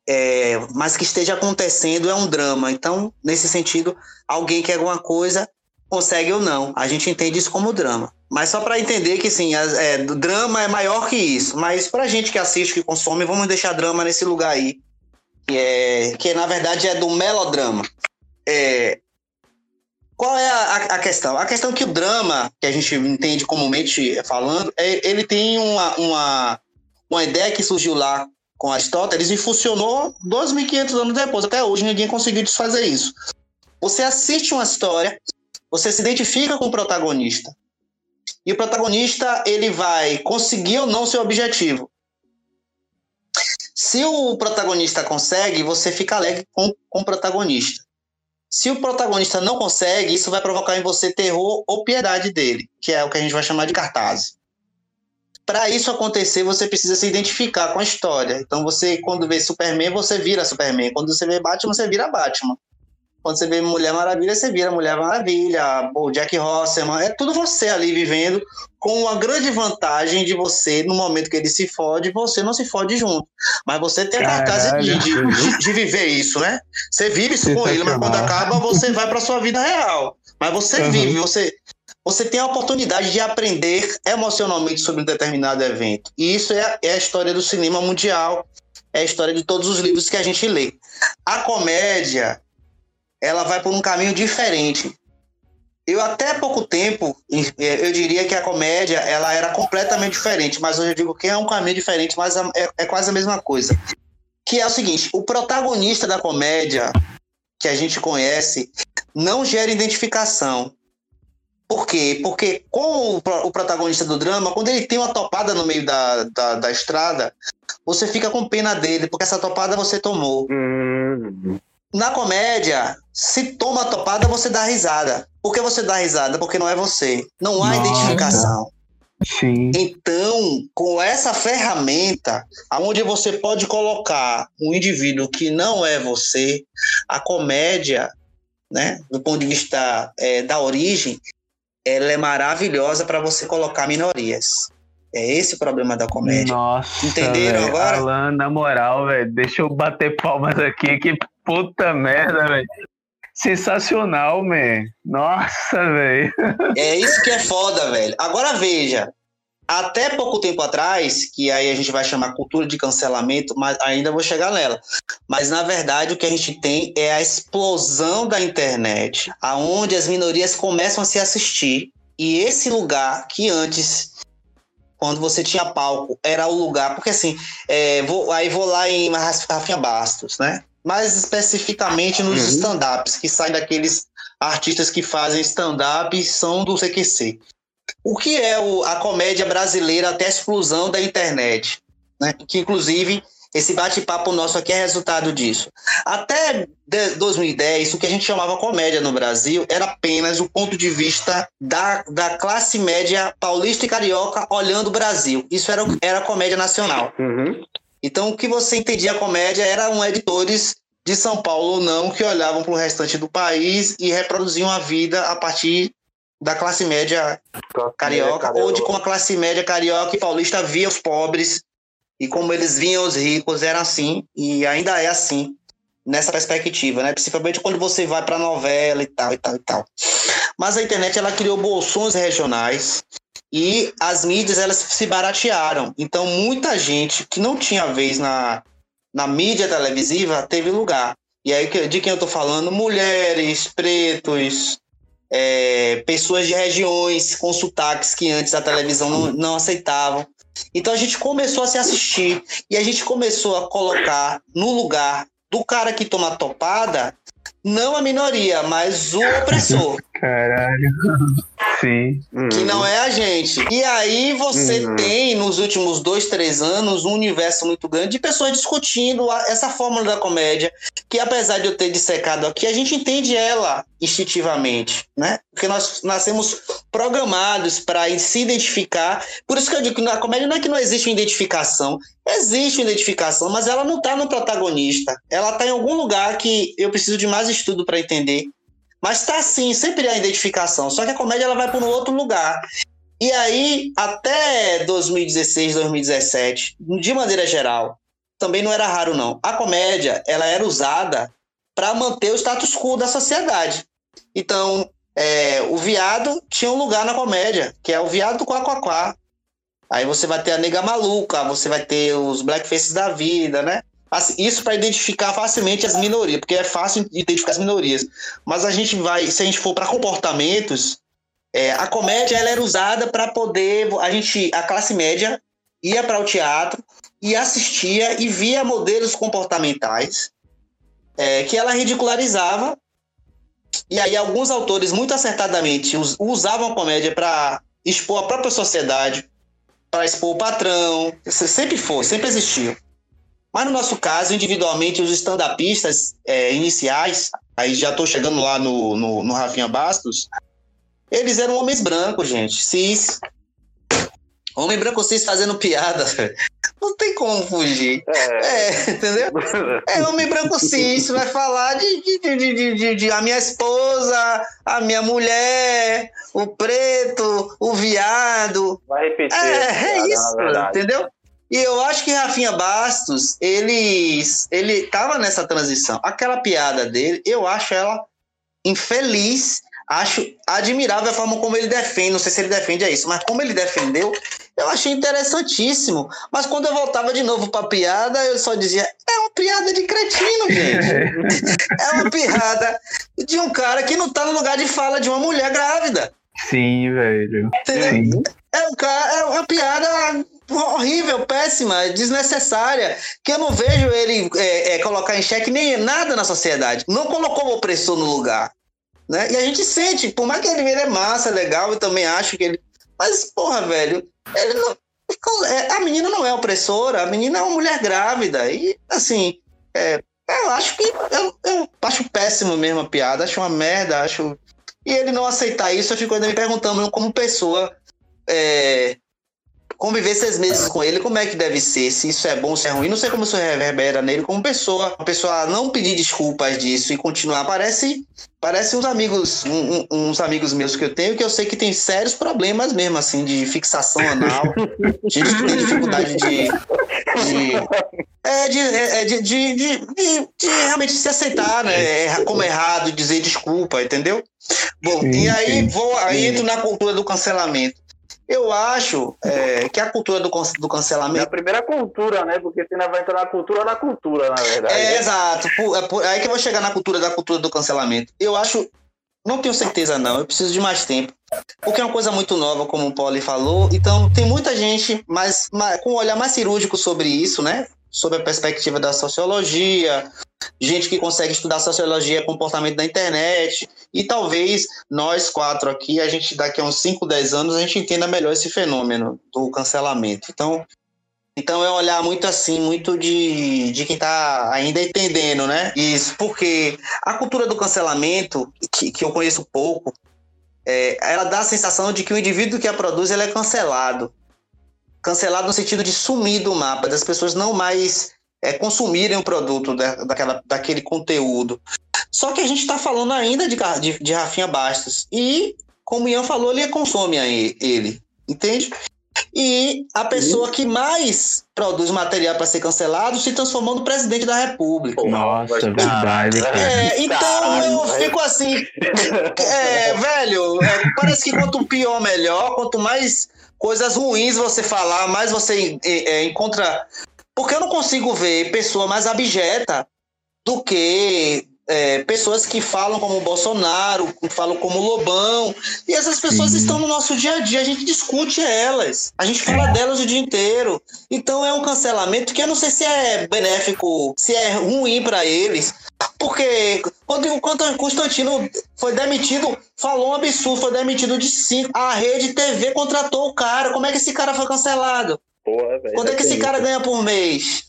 D: é, mas que esteja acontecendo, é um drama. Então, nesse sentido, alguém quer alguma coisa, consegue ou não. A gente entende isso como drama. Mas só para entender que, sim, é, drama é maior que isso. Mas para gente que assiste, que consome, vamos deixar drama nesse lugar aí que, é, que na verdade é do melodrama. É, qual é a, a, questão? A questão é que o drama, que a gente entende comumente falando, é, ele tem uma, uma, uma ideia que surgiu lá com Aristóteles e funcionou 2.500 anos depois. Até hoje ninguém conseguiu desfazer isso. Você assiste uma história, você se identifica com o protagonista. E o protagonista ele vai conseguir ou não seu objetivo. Se o protagonista consegue, você fica alegre com, com o protagonista. Se o protagonista não consegue, isso vai provocar em você terror ou piedade dele, que é o que a gente vai chamar de cartaz. Para isso acontecer, você precisa se identificar com a história. Então, você, quando vê Superman, você vira Superman. Quando você vê Batman, você vira Batman. Quando você vê Mulher Maravilha, você vira Mulher Maravilha, o Jack Rosserman, é tudo você ali vivendo com uma grande vantagem de você, no momento que ele se fode, você não se fode junto. Mas você tem a cartaz de, de, de, viver isso, né? Você vive isso com ele, mas quando acaba, você vai para sua vida real. Mas você uhum. vive, você, você tem a oportunidade de aprender emocionalmente sobre um determinado evento. E isso é, é a história do cinema mundial, é a história de todos os livros que a gente lê. A comédia, ela vai por um caminho diferente. Eu até pouco tempo, é, eu diria que a comédia ela era completamente diferente, mas hoje eu digo que é um caminho diferente, mas é, é quase a mesma coisa. Que é o seguinte, o protagonista da comédia que a gente conhece não gera identificação. Por quê? Porque com o, protagonista do drama, quando ele tem uma topada no meio da, da, da estrada, você fica com pena dele, porque essa topada você tomou. Hum. Na comédia, se toma a topada, você dá risada. Por que você dá risada? Porque não é você. Não há Nossa. identificação.
B: Sim.
D: Então, com essa ferramenta, aonde você pode colocar um indivíduo que não é você, a comédia, né, do ponto de vista é, da origem, ela é maravilhosa para você colocar minorias. É esse o problema da comédia.
B: Nossa,
D: Entenderam
B: véio,
D: agora?
B: Alan, na moral, velho, deixa eu bater palmas aqui, que puta merda, velho. Sensacional, man. Nossa, velho.
D: É isso que é foda, velho. Agora veja, até pouco tempo atrás, que aí a gente vai chamar cultura de cancelamento, mas ainda vou chegar nela. Mas na verdade o que a gente tem é a explosão da internet, aonde as minorias começam a se assistir. E esse lugar que antes quando você tinha palco, era o lugar, porque assim, é, vou, aí vou lá em Rafinha Bastos, né? mais especificamente nos uhum. stand-ups, que saem daqueles artistas que fazem stand-up são do CQC. O que é o, a comédia brasileira até a explosão da internet? Né? Que, inclusive, esse bate-papo nosso aqui é resultado disso. Até 2010, o que a gente chamava comédia no Brasil era apenas o ponto de vista da, da classe média paulista e carioca olhando o Brasil. Isso era, era comédia nacional. Uhum. Então, o que você entendia a comédia eram editores de São Paulo ou não que olhavam para o restante do país e reproduziam a vida a partir da classe média carioca, ou de como a classe média carioca e paulista via os pobres e como eles viam os ricos, era assim e ainda é assim nessa perspectiva, né? Principalmente quando você vai para novela e tal e tal e tal. Mas a internet ela criou bolsões regionais e as mídias elas se baratearam. Então muita gente que não tinha vez na, na mídia televisiva teve lugar. E aí de quem eu estou falando? Mulheres, pretos, é, pessoas de regiões com sotaques que antes a televisão não, não aceitavam. Então a gente começou a se assistir e a gente começou a colocar no lugar do cara que toma topada não a minoria, mas o opressor.
B: Caralho. Sim.
D: Que não é a gente. E aí você
A: Uhum.
D: tem, nos últimos dois, três anos, um universo muito grande de pessoas discutindo a- essa fórmula da comédia, que apesar de eu ter dissecado aqui, a gente entende ela instintivamente, né? Porque nós nascemos programados para se identificar. Por isso que eu digo que na comédia não é que não existe uma identificação. Existe uma identificação, mas ela não está no protagonista. Ela está em algum lugar que eu preciso de mais estudo para entender. Mas tá sim, sempre há identificação. Só que a comédia ela vai para um outro lugar. E aí, até 2016, 2017, de maneira geral, também não era raro não. A comédia, ela era usada para manter o status quo da sociedade. Então, é, o viado tinha um lugar na comédia, que é o viado do quá. Aí você vai ter a nega maluca, você vai ter os blackfaces da vida, né? Assim, Isso para identificar facilmente as minorias, porque é fácil identificar as minorias. Mas a gente vai, se a gente for para comportamentos, é, a comédia ela era usada para poder a gente, a classe média ia para o teatro e assistia e via modelos comportamentais é, que ela ridicularizava. E aí alguns autores muito acertadamente us- usavam a comédia para expor a própria sociedade, para expor o patrão. Sempre foi, sempre existiu. Mas no nosso caso, individualmente, os stand-upistas é, iniciais, aí já estou chegando lá no, no, no Rafinha Bastos, eles eram homens brancos, gente, cis. Homem branco cis fazendo piada. Não tem como fugir.
A: É.
D: É, entendeu? É homem branco cis, vai falar de, de, de, de, de, a minha esposa, a minha mulher, o preto, o viado,
A: Vai repetir.
D: é, é isso, entendeu? E eu acho que Rafinha Bastos, ele, ele tava nessa transição. Aquela piada dele, eu acho ela infeliz, acho admirável a forma como ele defende. Não sei se ele defende é isso, mas como ele defendeu, eu achei interessantíssimo. Mas quando eu voltava de novo pra piada, eu só dizia: é uma piada de cretino, gente. é uma piada de um cara que não tá no lugar de fala de uma mulher grávida.
B: Sim, velho. Sim.
D: É um cara, é uma piada horrível, péssima, desnecessária, que eu não vejo ele é, é, colocar em xeque nem nada na sociedade. Não colocou o opressor no lugar. Né? E a gente sente, por mais que ele, ele é massa, legal, eu também acho que ele. Mas, porra, velho, ele não. é, A menina não é opressora, a menina é uma mulher grávida. E, assim, é, eu acho que. Eu, eu acho péssimo mesmo a piada, acho uma merda, acho. E ele não aceitar isso, eu fico ainda me perguntando como pessoa é, conviver seis meses com ele, como é que deve ser, se isso é bom, se é ruim, não sei como isso reverbera nele como pessoa, a pessoa não pedir desculpas disso e continuar, parece parece uns amigos, um- um- uns amigos meus que eu tenho que eu sei que tem sérios problemas mesmo, assim, de fixação anal, gente que tem dificuldade de, de é, de, é, de, de, de, de- de realmente se aceitar, né? é, Como errado, dizer desculpa, entendeu? Bom,
B: Sim,
D: e aí
B: sim.
D: vou aí
B: Sim.
D: entro na cultura do cancelamento. Eu acho é, que a cultura do, do
A: É a
D: cancelamento.
A: primeira cultura, né? Porque ainda vai entrar na cultura da cultura, na verdade.
D: É, exato. Por- é por- aí que eu vou chegar na cultura da cultura do cancelamento. Eu acho. Não tenho certeza, não. Eu preciso de mais tempo. Porque é uma coisa muito nova, como o Poli falou. Então, tem muita gente mais, mais- com um olhar mais cirúrgico sobre isso, né? Sobre a perspectiva da sociologia, gente que consegue estudar sociologia comportamento da internet. E talvez nós quatro aqui, a gente daqui a uns 5, 10 anos, a gente entenda melhor esse fenômeno do cancelamento. Então, então é olhar muito assim, muito de, de quem tá ainda entendendo, né? Isso, porque a cultura do cancelamento, que, que eu conheço pouco, é, ela dá a sensação de que o indivíduo que a produz ele é cancelado. Cancelado no sentido de sumir do mapa, das pessoas não mais é, consumirem o produto da, daquela, daquele conteúdo. Só que a gente está falando ainda de, de, de Rafinha Bastos. E, como o Ian falou, ele consome aí ele, entende? E a pessoa que mais produz material para ser cancelado se transformou no presidente da República.
B: Nossa, verdade, cara.
D: É, então eu fico assim, é, velho, é, parece que quanto pior, melhor. Quanto mais coisas ruins você falar, mais você é, é, encontra. Porque eu não consigo ver pessoa mais abjeta do que é, pessoas que falam como o Bolsonaro, que falam como o Lobão. E essas pessoas
B: Sim.
D: estão no nosso dia a dia, a gente discute elas, a gente fala delas o dia inteiro. Então é um cancelamento que eu não sei se é benéfico, se é ruim para eles. porque Rodrigo Constantino foi demitido, falou um absurdo, foi demitido de cinco. A rede TV contratou o cara. Como é que esse cara foi cancelado?
A: Porra, velho,
D: Quanto é que esse cara ganha por mês?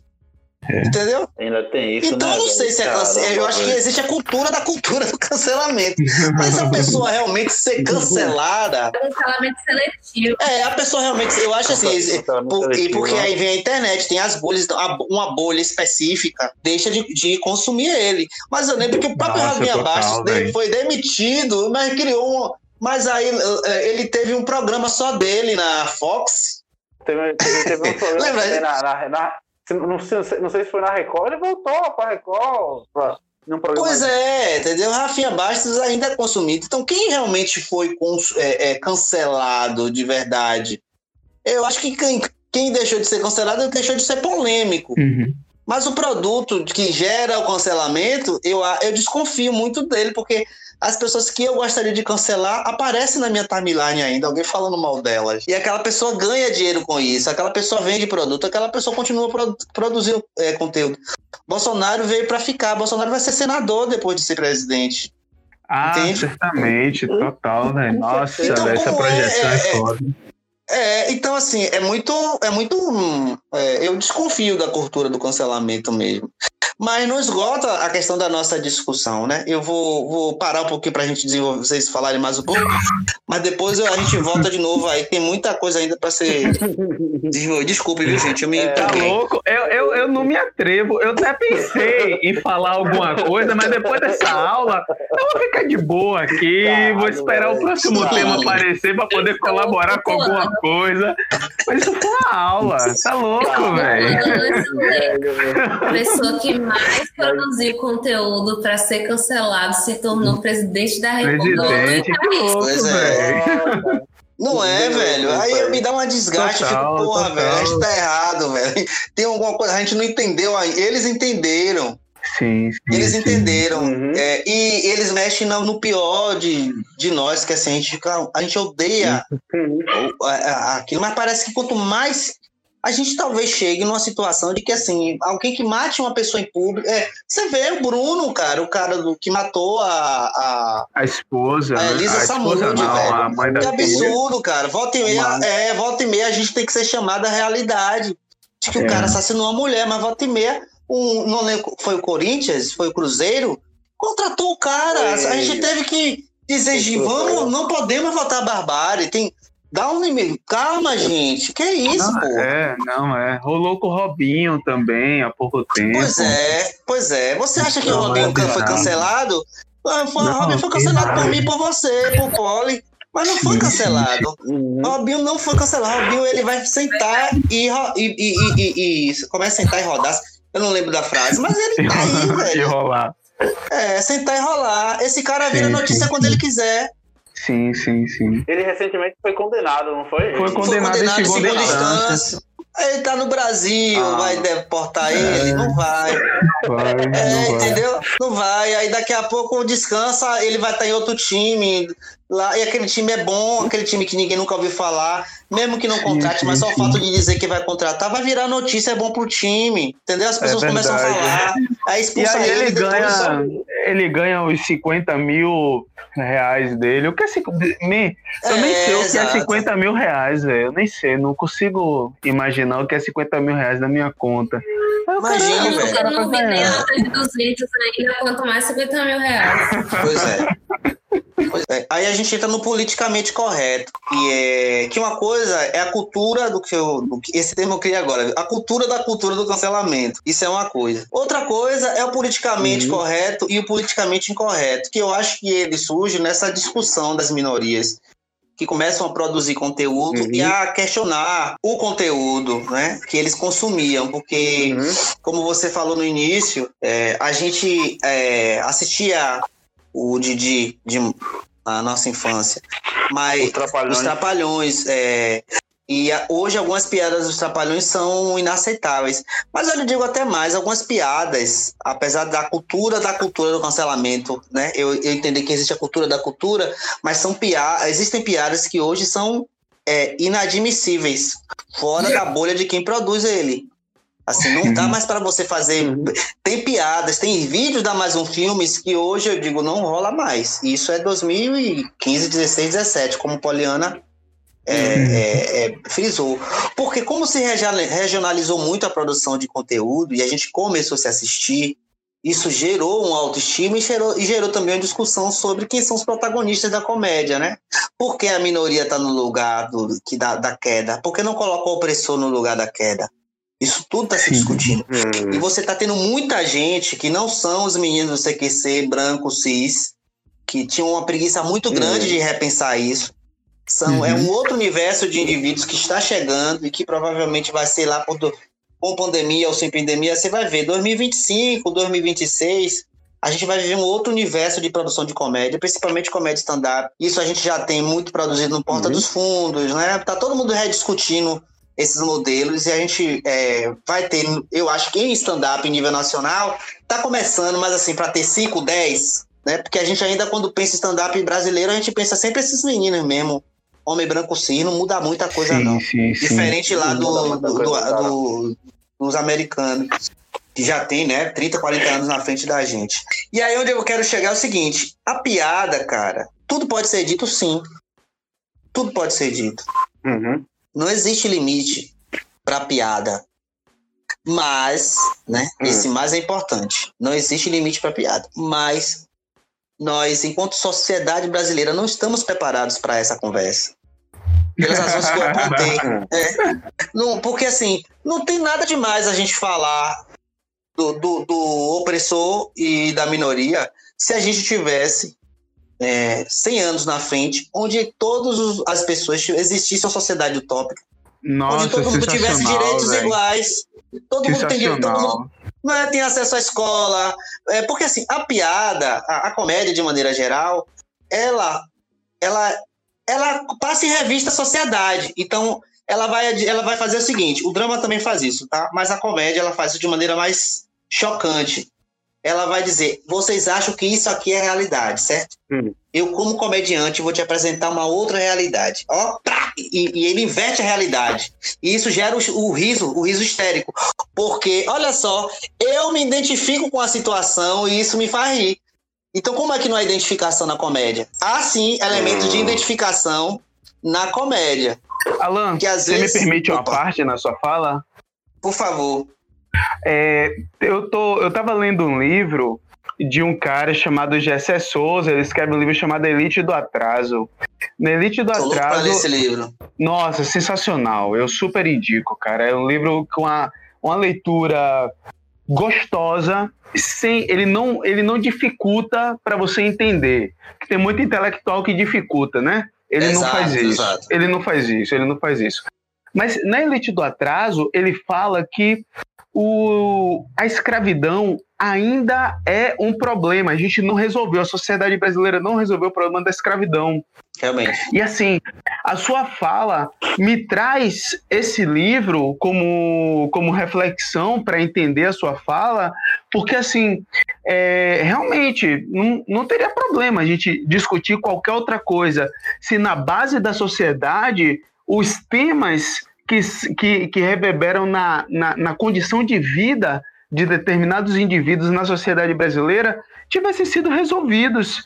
B: É.
D: Entendeu?
A: Ainda tem isso,
D: Então
A: né,
D: eu não sei se é cancelamento. Eu acho que existe a cultura da cultura do cancelamento. Mas se a pessoa realmente ser cancelada,
C: Cancelamento seletivo.
D: é, a pessoa realmente. Eu acho assim. e porque
A: né?
D: aí vem a internet, tem as bolhas, então, uma bolha específica deixa de, de consumir ele. Mas eu lembro que o próprio Rafinha Bastos foi demitido, mas criou um. Mas aí eh, ele teve um programa só dele na Fox.
A: Teve, teve, teve um programa
D: Lembra?
A: na, na, na- não, sei, não sei se foi na Record, ele voltou pra Record. Pra, num programa
D: Pois é, entendeu? Rafinha Bastos ainda é consumido. Então, quem realmente foi cons- é, é, cancelado de verdade? Eu acho que quem, quem deixou de ser cancelado deixou de ser polêmico.
B: Uhum.
D: Mas o produto que gera o cancelamento, eu, eu desconfio muito dele, porque as pessoas que eu gostaria de cancelar aparecem na minha timeline ainda, alguém falando mal delas. E aquela pessoa ganha dinheiro com isso, aquela pessoa vende produto, aquela pessoa continua produ produzindo é, conteúdo. Bolsonaro veio para ficar, Bolsonaro vai ser senador depois de ser presidente.
B: Ah,
D: Entende?
B: certamente, total, né? Nossa,
D: Então,
B: essa
D: como é-
B: projeção é,
D: é-
B: foda.
D: É, então assim, é muito, é muito, é, eu desconfio da cultura do cancelamento mesmo. Mas não esgota a questão da nossa discussão, né? Eu vou, vou parar um pouquinho para a gente desenvolver, vocês falarem mais um pouco, mas depois eu- a gente volta de novo aí, tem muita coisa ainda para ser desenvolvida. Desculpe, viu, gente? Eu me
A: É,
B: Tá louco? Eu, eu, eu não me atrevo. Eu até pensei em falar alguma coisa, mas depois dessa aula, eu vou ficar de boa aqui.
A: Caralho,
B: vou esperar o próximo tema aparecer para poder colaborar com alguma coisa. Mas isso foi uma aula. Tá louco, velho.
C: A pessoa que mais produziu conteúdo para ser cancelado se tornou presidente da República.
B: Presidente, que louco,
D: Pois é.
B: velho.
D: Não é, velho. Aí me dá uma desgaste, eu
B: Total,
D: fico, porra,
B: total.
D: velho, a gente tá errado, velho. Tem alguma coisa, a gente não entendeu aí. Eles entenderam.
B: Sim, sim.
D: Eles
B: sim.
D: entenderam.
A: Uhum.
D: É, e eles mexem no, no pior de, de nós, que assim, a gente, a gente odeia aquilo, mas parece que quanto mais a gente talvez chegue numa situação de que assim, alguém que mate uma pessoa em público. É, você vê o Bruno, cara, o cara do, que matou a. a
B: A esposa.
D: A? Elisa
B: não,
D: velho.
B: a mãe da
D: que
B: filha.
D: absurdo, cara. Volta e meia,
B: Mas-
D: é, volta e meia a gente tem que ser chamado à realidade. De que
B: É.
D: o cara assassinou uma mulher, mas volta e meia, um, não lembro, foi o Corinthians, foi o Cruzeiro, contratou o cara.
A: Foi.
D: A gente teve que dizer,
A: Foi
D: "Gi,
A: o
D: vamos, não podemos votar barbárie. Tem, dá um limite. Calma, gente. Que isso,
B: Não,
D: pô?
B: é, não, é. Rolou com o Robinho também há pouco tempo.
D: Pois é, pois é. Você acha que
B: Não,
D: o Robinho
B: não é
D: foi cancelado? Ah, foi- O
B: Não,
D: Robinho foi cancelado por mim, por você, por Poli. Mas não foi cancelado.
A: Uhum.
D: Robinho não foi cancelado. Robinho ele vai sentar e, e, e, e, e, e começa a sentar e rodar. Eu não lembro da frase, mas ele tá aí, velho.
B: rolar.
D: É, sentar e rolar. Esse cara vira
B: Sim,
D: notícia
B: sim,
D: quando
B: sim.
D: ele quiser.
B: Sim, sim, sim.
A: Ele recentemente foi condenado, não foi?
B: Foi
D: Foi
B: Condenado em
D: condenado em
B: segunda
D: segunda
B: instância.
D: Ele tá no Brasil,
A: Ah.
D: vai deportar ele? Não vai.
B: Vai,
D: É,
B: não vai.
D: entendeu? Não vai. Aí daqui a pouco descansa, ele vai estar em outro time. Lá, e aquele time é bom, aquele time que ninguém nunca ouviu falar. Mesmo que não contrate,
B: sim,
D: mas só o fato de dizer que vai contratar vai virar notícia, é bom pro time. Entendeu? As pessoas começam a falar. Aí
B: E
D: expulsa
B: aí ele
D: ele,
B: ganha, ele ganha os 50 mil reais dele. O que é me- Eu nem
D: É,
B: sei o que é
D: exato.
B: 50 mil reais, velho. Eu nem sei, não consigo imaginar o que é 50 mil reais na minha conta. Cara-
D: Imagina, velho.
C: Eu não vi nem
B: ganhar.
C: nota de 200 ainda, quanto mais 50 mil reais.
D: Pois é. É. Aí a gente entra no politicamente correto. E é que uma coisa é a cultura do que eu. do que- esse termo eu criei agora. A cultura da cultura do cancelamento. Isso é uma coisa. Outra coisa é o politicamente
A: Uhum.
D: correto e o politicamente incorreto. Que eu acho que ele surge nessa discussão das minorias. Que começam a produzir conteúdo
A: Uhum.
D: e a questionar o conteúdo né, que eles consumiam. Porque
A: Uhum.
D: como você falou no início, é, a gente é, assistia o Didi de, na nossa infância, mas
A: Os Trapalhões.
D: os Trapalhões, é, e a- hoje algumas piadas dos Trapalhões são inaceitáveis. Mas eu lhe digo até mais, algumas piadas, apesar da cultura da cultura do cancelamento, né? Eu, eu entendi que existe a cultura da cultura, mas são piadas, existem piadas que hoje são é, inadmissíveis, fora da bolha de quem produz ele. Assim, não dá mais para você fazer. Tem piadas, tem vídeos da Mais Um Filmes que hoje eu digo não rola mais. Isso é 2015, 16, 17, como Poliana é, é, é, frisou. Porque como se regionalizou muito a produção de conteúdo e a gente começou a se assistir, isso gerou um autoestima e gerou, e gerou também uma discussão sobre quem são os protagonistas da comédia, né? Por que a minoria está no lugar do, que da, da queda? Por que não coloca o opressor no lugar da queda? Isso tudo está se discutindo. Hum. E você está tendo muita gente que não são os meninos do CQC, branco, cis, que tinham uma preguiça muito grande hum. de repensar isso. São, é uhum. É um outro universo de indivíduos que está chegando e que provavelmente vai ser lá por, com pandemia ou sem pandemia. Você vai ver, 2025, 2026, a gente vai viver um outro universo de produção de comédia, principalmente comédia stand-up. Isso a gente já tem muito produzido no Porta uhum. dos Fundos, né? Tá todo mundo rediscutindo esses modelos e a gente é, vai ter, eu acho que em stand-up em nível nacional, tá começando, mas assim, para ter 5, 10, né? Porque a gente ainda, quando pensa em stand-up brasileiro, a gente pensa sempre esses meninos mesmo. Homem branco cis, não muda muita coisa, sim, não. Sim, Diferente sim. lá do, do, do, do, dos americanos, que já tem, né, 30, 40 anos na frente da gente. E aí, onde eu quero chegar é o seguinte: a piada, cara, tudo pode ser dito sim. Tudo pode ser dito. Uhum. Não existe limite para piada. Mas, né? Hum. Esse mais é importante. Não existe limite para piada. Mas nós, enquanto sociedade brasileira, não estamos preparados para essa conversa. Pelas razões que eu apontei. É. Não, porque assim, não tem nada demais a gente falar do, do, do opressor e da minoria se a gente tivesse é, 100 anos na frente, onde todas as pessoas existisse uma sociedade utópica. Nossa, onde todo mundo tivesse direitos véio. iguais. Todo mundo tem direito, todo mundo né, tem acesso à escola. É, porque assim, a piada, a, a, comédia de maneira geral, ela, ela, ela passa em revista a sociedade. Então, ela vai, ela vai fazer o seguinte: o drama também faz isso, tá? Mas a comédia ela faz isso de maneira mais chocante ela vai dizer: vocês acham que isso aqui é realidade, certo? Hum. Eu, como comediante, vou te apresentar uma outra realidade. Ó, e, e ele inverte a realidade. E isso gera o, o, riso, o riso histérico. Porque, olha só, eu me identifico com a situação e isso me faz rir. Então, como é que não há identificação na comédia? Há sim elementos hum. de identificação na comédia.
B: Alan, que, você vezes... me permite uma Opa. parte na sua fala?
D: Por favor.
B: É, eu, tô, eu tava lendo um livro de um cara chamado Gessé Souza, ele escreve um livro chamado Elite do Atraso. Na Elite do Tô Atraso. Ler
D: esse livro.
B: Nossa, sensacional. Eu super indico, cara. É um livro com uma, uma leitura gostosa, sem ele não ele não dificulta para você entender. Tem muito intelectual que dificulta, né? Ele exato, não faz isso. Exato. Ele não faz isso, ele não faz isso. Mas na Elite do Atraso, ele fala que o, a escravidão ainda é um problema. A gente não resolveu, a sociedade brasileira não resolveu o problema da escravidão.
D: Realmente.
B: E assim, a sua fala me traz esse livro como, como reflexão para entender a sua fala, porque assim, é, realmente não, não teria problema a gente discutir qualquer outra coisa se na base da sociedade os temas que, que, que reverberam na, na, na condição de vida de determinados indivíduos na sociedade brasileira tivessem sido resolvidos.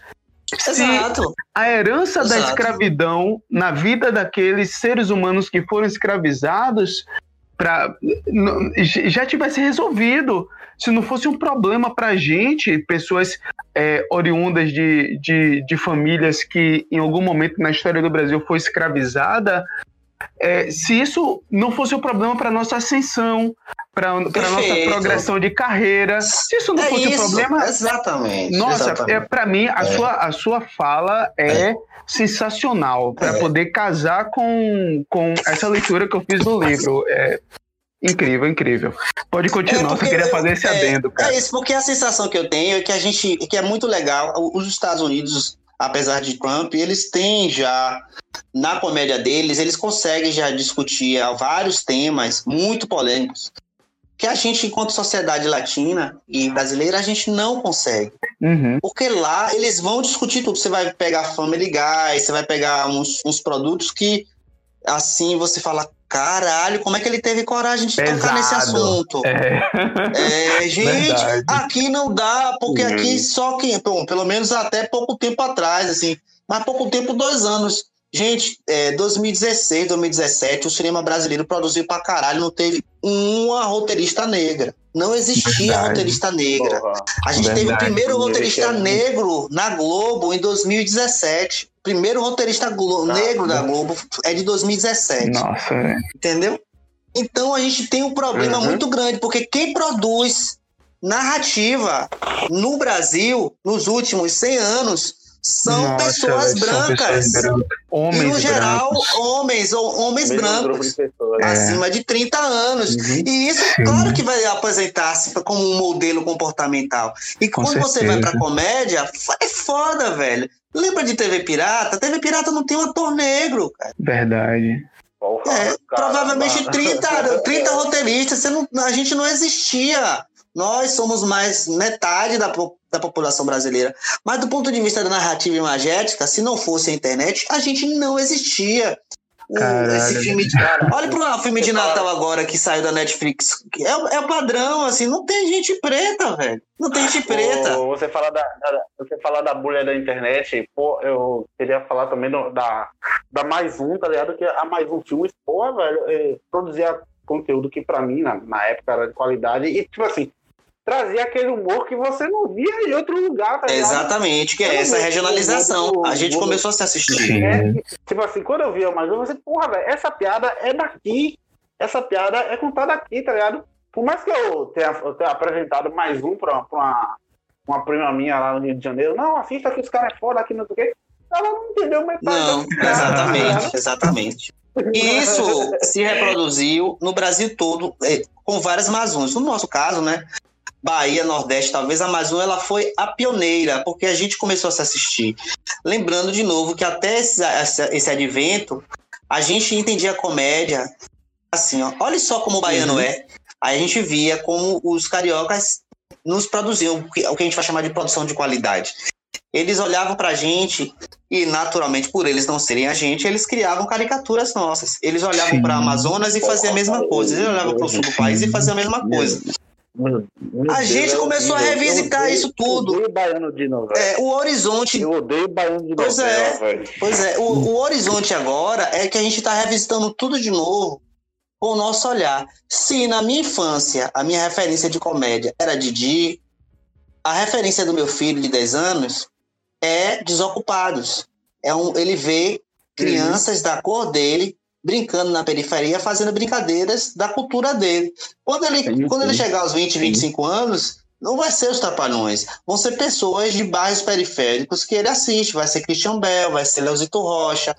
B: Exato. Se a herança Exato. da escravidão na vida daqueles seres humanos que foram escravizados pra, já tivesse resolvido. Se não fosse um problema para a gente, pessoas é, oriundas de, de, de famílias que em algum momento na história do Brasil foi escravizada, é, se isso não fosse um problema para nossa ascensão, para nossa progressão de carreira, se isso não é fosse isso, um problema,
D: exatamente.
B: Nossa,
D: exatamente.
B: é para mim a é. sua a sua fala é, é. sensacional para é. poder casar com, com essa leitura que eu fiz do livro. É incrível, incrível. Pode continuar, é porque, eu queria fazer esse adendo,
D: cara. É isso, porque a sensação que eu tenho é que a gente, que é muito legal, os Estados Unidos apesar de Trump, eles têm já, na comédia deles, eles conseguem já discutir vários temas muito polêmicos que a gente, enquanto sociedade latina e brasileira, a gente não consegue. Uhum. Porque lá eles vão discutir tudo. Você vai pegar Family Guy, você vai pegar uns, uns produtos que, assim, você fala, caralho, como é que ele teve coragem de Pesado. tocar nesse assunto? É, é gente, Verdade. aqui não dá, porque uhum. aqui só quem, bom, pelo menos até pouco tempo atrás, assim, mas pouco tempo, dois anos. Gente, é, 2016, 2017, o cinema brasileiro produziu pra caralho, não teve uma roteirista negra. Não existia Verdade. roteirista negra. Porra. A gente Verdade. teve o primeiro roteirista negro na Globo em 2017. Primeiro roteirista Glo tá. negro da Globo é de 2017.
B: Nossa, é.
D: Entendeu? Então a gente tem um problema uhum. muito grande, porque quem produz narrativa no Brasil nos últimos 100 anos são Nossa, pessoas brancas. São pessoas homens e, no geral, brancos. homens ou homens Mesmo brancos. De pessoas, acima é. de 30 anos. Uhum. E isso, Sim. claro que vai apresentar-se como um modelo comportamental. E Com quando certeza. você vai pra comédia, é foda, velho. Lembra de TV Pirata? TV Pirata não tem um ator negro, cara.
B: Verdade.
D: É, provavelmente 30, 30 roteiristas, você não, a gente não existia. Nós somos mais metade da, da população brasileira. Mas do ponto de vista da narrativa imagética, se não fosse a internet, a gente não existia. Caralho. Esse filme de... Olha para o filme de Natal agora que saiu da Netflix. É, é o padrão, assim, não tem gente preta, velho. Não tem gente preta.
A: você fala da, da, você fala da bolha da internet, pô, eu queria falar também do, da, da Mais Um, tá ligado? Que a Mais Um filme, pô, velho, é, produzia conteúdo que para mim, na, na época, era de qualidade. E, tipo assim, trazer aquele humor que você não via em outro lugar, tá
D: Exatamente, que é essa regionalização. a gente começou a se assistir.
A: É, tipo assim, quando eu via mais um, você, porra, velho, essa piada é daqui, essa piada é contada aqui, tá ligado? Por mais que eu tenha, eu tenha apresentado mais um pra, pra uma, uma prima minha lá no Rio de Janeiro, não, assista que os caras é foda aqui, não sei o quê. Ela não entendeu metade.
D: Não, exatamente, exatamente. E isso se reproduziu no Brasil todo, é, com várias Amazonas. No nosso caso, né? Bahia, Nordeste, talvez a Amazônia, ela foi a pioneira, porque a gente começou a se assistir. Lembrando de novo que até esse, esse advento, a gente entendia a comédia assim, ó, olha só como o baiano uhum. é. Aí a gente via como os cariocas nos produziam, o que a gente vai chamar de produção de qualidade. Eles olhavam pra gente e, naturalmente, por eles não serem a gente, eles criavam caricaturas nossas. Eles olhavam para Amazonas e faziam a mesma coisa. Eles olhavam para o sul do país e faziam a mesma coisa. A gente começou a revisitar odeio, isso tudo. Eu
A: odeio baiano de novela.
D: É, o horizonte.
A: Eu odeio baiano de
D: pois
A: novela,
D: é, velho. Pois é, o, o horizonte agora é que a gente está revisitando tudo de novo com o nosso olhar. Se na minha infância a minha referência de comédia era Didi, a referência do meu filho de 10 anos é Desocupados. É um, ele vê crianças da cor dele brincando na periferia, fazendo brincadeiras da cultura dele. Quando ele, quando ele chegar aos 20, 25 anos, não vai ser os Trapalhões, vão ser pessoas de bairros periféricos que ele assiste. Vai ser Christian Bell, vai ser Leozito Rocha,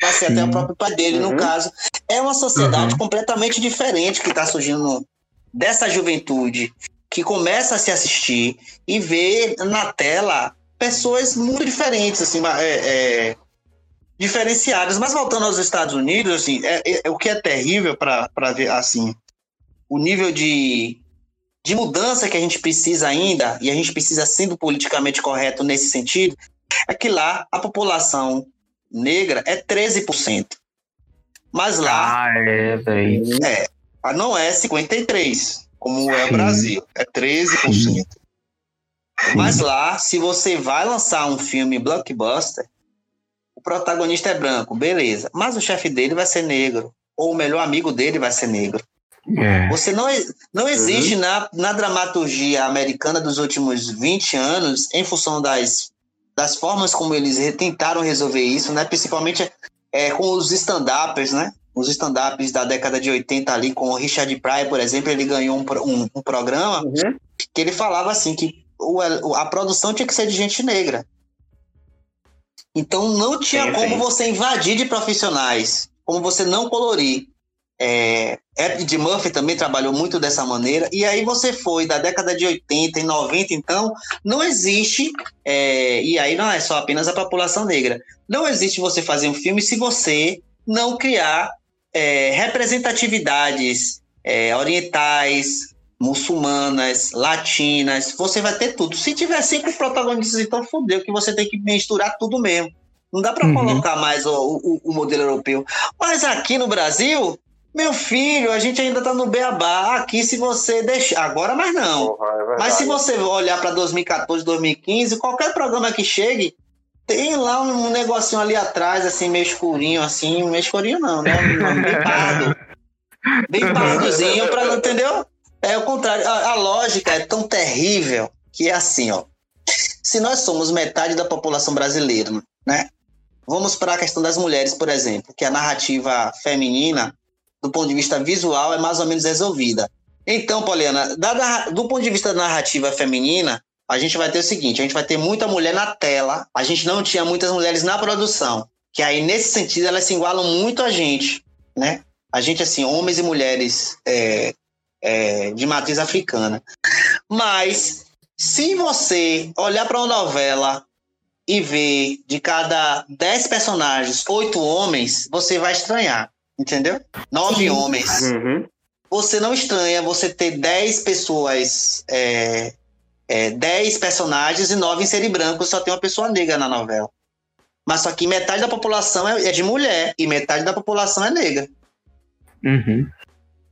D: vai ser Sim. até o próprio pai dele, uhum. no caso. É uma sociedade uhum. completamente diferente que está surgindo dessa juventude que começa a se assistir e ver na tela pessoas muito diferentes, assim, é, é, diferenciadas. Mas voltando aos Estados Unidos, assim, é, é, é o que é terrível para ver, assim, o nível de, de mudança que a gente precisa ainda, e a gente precisa sendo politicamente correto nesse sentido, é que lá a população negra é 13%. Mas lá.
B: Ah, é, velho.
D: É, não é 53%, como é o Brasil. É 13%. Sim. Mas lá, se você vai lançar um filme blockbuster, o protagonista é branco, beleza. Mas o chefe dele vai ser negro. Ou o melhor amigo dele vai ser negro. É. Você não, não existe uhum. na, na dramaturgia americana dos últimos 20 anos, em função das, das formas como eles tentaram resolver isso, né? principalmente é, com os stand-uppers, né? Os stand-ups da década de 80 ali, com o Richard Pryor, por exemplo, ele ganhou um, um, um programa uhum. que ele falava assim que o, a produção tinha que ser de gente negra. Então não tinha sim, como sim. você invadir de profissionais, como você não colorir. É, Ed Murphy também trabalhou muito dessa maneira, e aí você foi da década de 80 e 90, então não existe, é, e aí não é só apenas a população negra, não existe você fazer um filme se você não criar é, representatividades é, orientais, muçulmanas, latinas, você vai ter tudo. Se tiver cinco protagonistas, então fodeu, que você tem que misturar tudo mesmo. Não dá para uhum. colocar mais o, o, o, modelo europeu. Mas aqui no Brasil, Meu filho, a gente ainda tá no beabá. Aqui, se você deixar. Agora, mas não.
A: Porra, é.
D: Mas se você olhar para 2014, 2015, qualquer programa que chegue, tem lá um negocinho ali atrás, assim, meio escurinho, assim, meio escurinho não, né? Bem pardo. Bem pardozinho, pra, entendeu? É o contrário. A, a lógica é tão terrível que é assim, ó. Se nós somos metade da população brasileira, né? Vamos para a questão das mulheres, por exemplo, que a narrativa feminina, do ponto de vista visual, é mais ou menos resolvida. Então, Poliana, do ponto de vista da narrativa feminina, a gente vai ter o seguinte: a gente vai ter muita mulher na tela, a gente não tinha muitas mulheres na produção. Que aí, nesse sentido, elas se igualam muito a gente, né? A gente, assim, homens e mulheres é, é, de matriz africana. Mas, se você olhar para uma novela e ver de cada 10 personagens, oito homens, você vai estranhar, entendeu? Nove homens
A: Uhum.
D: você não estranha você ter 10 pessoas, é, é, 10 personagens e 9 em ser branco, só tem uma pessoa negra na novela. Mas só que metade da população é, é de mulher e metade da população é negra.
B: Uhum.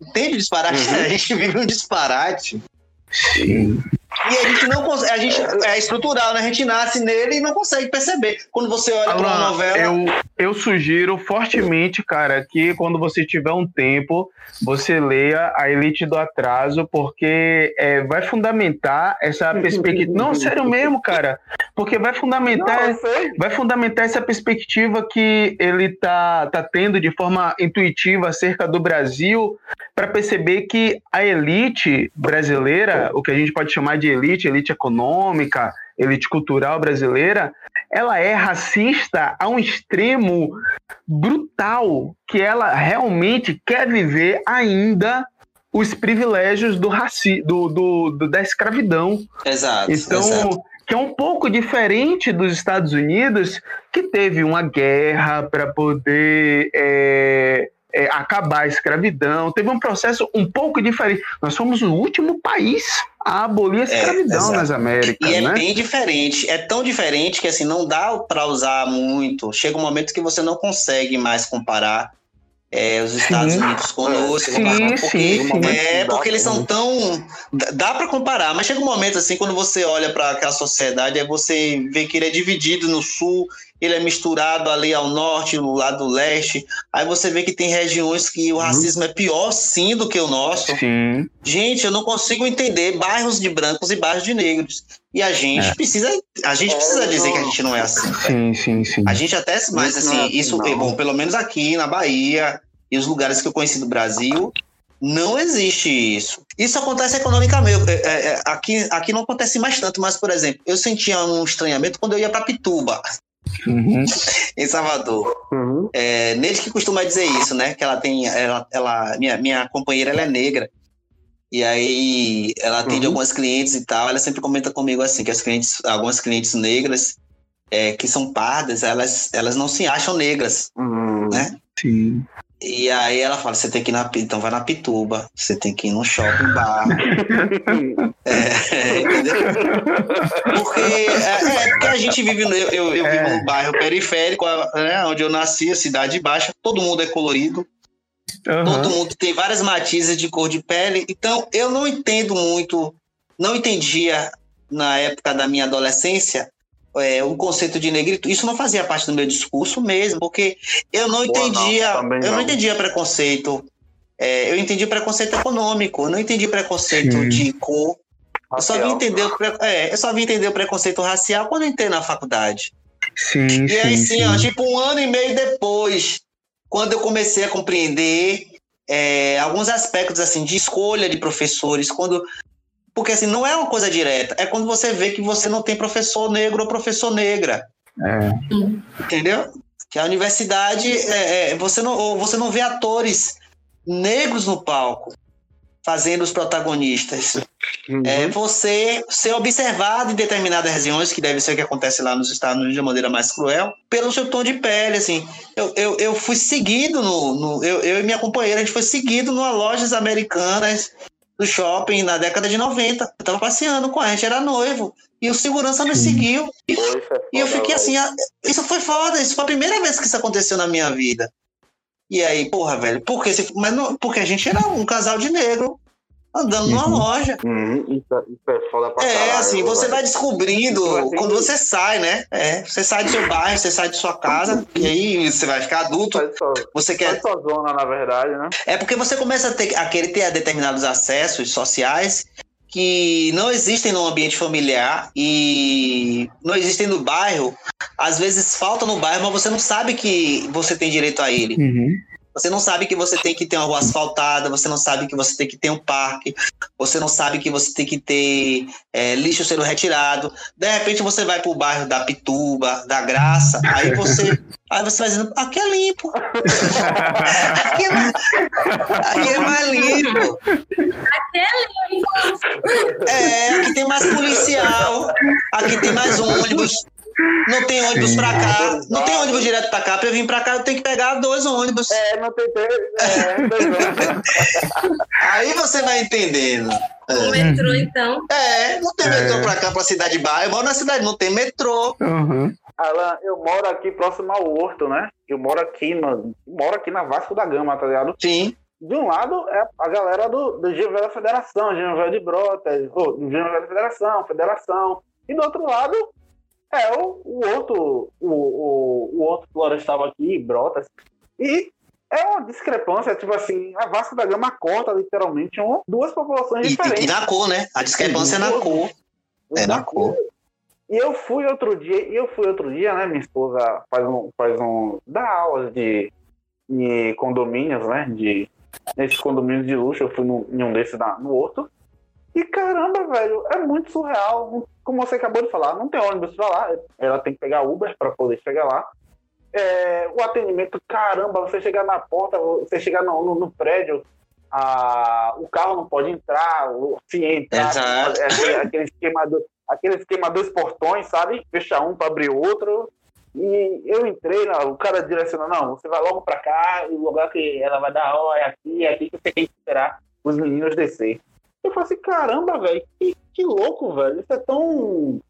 D: Entende o disparate?
A: Uhum.
D: A gente vive um disparate.
B: Sim.
D: E a gente não consegue. A gente, é estrutural, né? A gente nasce nele e não consegue perceber. Quando você olha para uma novela.
B: eu, eu sugiro fortemente, cara, que quando você tiver um tempo, você leia A Elite do Atraso, porque é, vai fundamentar essa perspectiva. Não, sério mesmo, cara. Porque vai
A: Não,
B: fundamentar.
A: sei.
B: vai fundamentar essa perspectiva que ele tá, tá tendo de forma intuitiva acerca do Brasil para perceber que a elite brasileira, o que a gente pode chamar de elite, elite econômica, elite cultural brasileira, ela é racista a um extremo brutal que ela realmente quer viver ainda os privilégios do raci do, do, do- da escravidão.
D: Exato.
B: Então,
D: exato.
B: que é um pouco diferente dos Estados Unidos, que teve uma guerra para poder é, é, acabar a escravidão, teve um processo um pouco diferente. Nós fomos o último país a abolir a escravidão
D: exato.
B: nas Américas,
D: E é
B: né?
D: bem diferente. É tão diferente que assim não dá para usar muito. Chega um momento que você não consegue mais comparar é, os Estados
B: Sim.
D: Unidos conosco.
B: Sim,
D: porque,
B: sim, sim.
D: É, porque eles são tão. dá- Dá para comparar, mas chega um momento assim, quando você olha para aquela sociedade, aí você vê que ele é dividido no sul, ele é misturado ali ao norte, no lado leste. Aí você vê que tem regiões que o
B: Uhum.
D: racismo é pior sim do que o nosso.
B: Sim,
D: Gente, eu não consigo entender bairros de brancos e bairros de negros. E a gente
B: É.
D: precisa, a gente
A: É,
D: precisa dizer
A: não.
D: que a gente não é assim.
B: sim, sim, sim.
D: A gente até, mas
A: Isso não é
D: assim,
A: assim,
D: isso é
A: não.
D: bom, pelo menos aqui na Bahia e os lugares que eu conheci do Brasil, não existe isso. Isso acontece economicamente. É, é, aqui, aqui não acontece mais tanto, mas, por exemplo, eu sentia um estranhamento quando eu ia para Pituba,
B: Uhum.
D: em Salvador.
A: Uhum.
D: É, Neide que costuma dizer isso, né? Que ela tem. Ela, ela, minha, minha companheira ela é negra. E aí ela atende
A: Uhum.
D: algumas clientes e tal. Ela sempre comenta comigo assim, que as clientes, algumas clientes negras é, que são pardas, elas, elas não se acham negras,
A: Uhum.
D: né?
B: Sim.
D: E aí ela fala, você tem que ir na então vai na Pituba, você tem que ir no shopping bar. É, entendeu? Porque, é, é, porque a gente vive, no- eu, eu, vivo
B: É.
D: num bairro periférico, né, onde eu nasci, a cidade baixa, todo mundo é colorido,
B: Aham.
D: todo mundo tem várias matizes de cor de pele, então eu não entendo muito, não entendia na época da minha adolescência é, o conceito de negrito, isso não fazia parte do meu discurso mesmo, porque eu não
A: Boa, não,
D: entendia,
A: também
D: eu não
A: não.
D: entendia preconceito, é, eu entendi preconceito econômico, eu não entendi preconceito
B: Sim.
D: de cor, eu só, vim entender o, pre- é, eu só vim entender o preconceito racial quando eu entrei na faculdade.
B: Sim,
D: E aí,
B: sim,
D: sim,
B: sim.
D: ó, tipo um ano e meio depois, quando eu comecei a compreender é, alguns aspectos assim de escolha de professores, quando porque assim não é uma coisa direta, é quando você vê que você não tem professor negro ou professor negra,
B: É.
D: entendeu? Que a universidade é, é, você não você não vê atores negros no palco fazendo os protagonistas.
A: Uhum.
D: É você ser observado em determinadas regiões, que deve ser o que acontece lá nos Estados Unidos de maneira mais cruel, pelo seu tom de pele, assim. Eu, eu, eu fui seguido no... no- eu, eu e minha companheira, a gente foi seguido numa lojas americanas do shopping na década de 90. Eu tava passeando com a gente, era noivo. E o segurança nos
B: Sim.
D: seguiu.
A: Poxa,
D: E eu fiquei assim, ah, isso foi foda, isso foi a primeira vez que isso aconteceu na minha vida. E aí, porra, velho, por que se... Mas não, porque a gente era um casal de negro andando numa
B: Uhum.
D: loja.
A: Uhum, isso, isso é foda pra
D: É,
A: caralho,
D: assim, você vai descobrindo
A: Tipo assim,
D: quando você sai, né? É, você sai do seu bairro, você sai de sua casa, e aí você vai ficar adulto,
A: sua,
D: você quer.
A: sua zona, na verdade, né?
D: É porque você começa a, ter, a querer ter determinados acessos sociais que não existem no ambiente familiar e não existem no bairro. Às vezes falta no bairro, mas você não sabe que você tem direito a ele.
B: Uhum.
D: Você não sabe que você tem que ter uma rua asfaltada, você não sabe que você tem que ter um parque, você não sabe que você tem que ter é, lixo sendo retirado. De repente você vai pro bairro da Pituba, da Graça, aí você, aí você vai dizendo, aqui é limpo. aqui, é mais, aqui é mais limpo. É, aqui tem mais policial, aqui tem mais ônibus. Não tem ônibus
B: Sim.
D: pra cá, não tem ônibus direto pra cá. Pra eu vir pra cá, eu tenho que pegar dois ônibus.
A: É, não tem. É, dois anos.
D: Aí você vai entendendo.
C: O metrô, então.
D: É, não tem
B: É.
D: metrô pra cá, pra cidade bairro. Eu moro na cidade, não tem metrô.
B: Uhum.
A: Alan, eu moro aqui próximo ao Horto, né? Eu moro aqui, no, moro aqui na Vasco da Gama, tá ligado?
D: Sim.
A: De um lado é a galera do, do Gil Velho Federação, Velho de Brotas, oh, Gil Velho Federação, Federação. E do outro lado é o, o outro, o, o, o outro florestal aqui, Brotas. E é uma discrepância, tipo assim, a Vasco da Gama corta literalmente um, duas populações
D: E, e,
A: diferentes.
D: e na cor, né? A discrepância é na cor. É na cor.
A: E eu fui outro dia, e eu fui outro dia, né? Minha esposa faz um, faz um, dá aulas de, de condomínios, né? De, nesses condomínios de luxo, eu fui num, em um desses na, no outro. E caramba, velho, é muito surreal. Como você acabou de falar, não tem ônibus pra lá. Ela tem que pegar Uber pra poder chegar lá. É, o atendimento, caramba, você chegar na porta, você chegar no, no, no prédio, a, o carro não pode entrar, o- se entrar, é aquele, aquele esquema do, aquele esquema dos portões, sabe? Fecha um para abrir outro. E eu entrei, lá, o cara direcionou, não, você vai logo para cá, o lugar que ela vai dar aula é aqui, é aqui que você tem que esperar os meninos descer. Eu falei assim, caramba, velho, que, que louco, velho. Isso é tão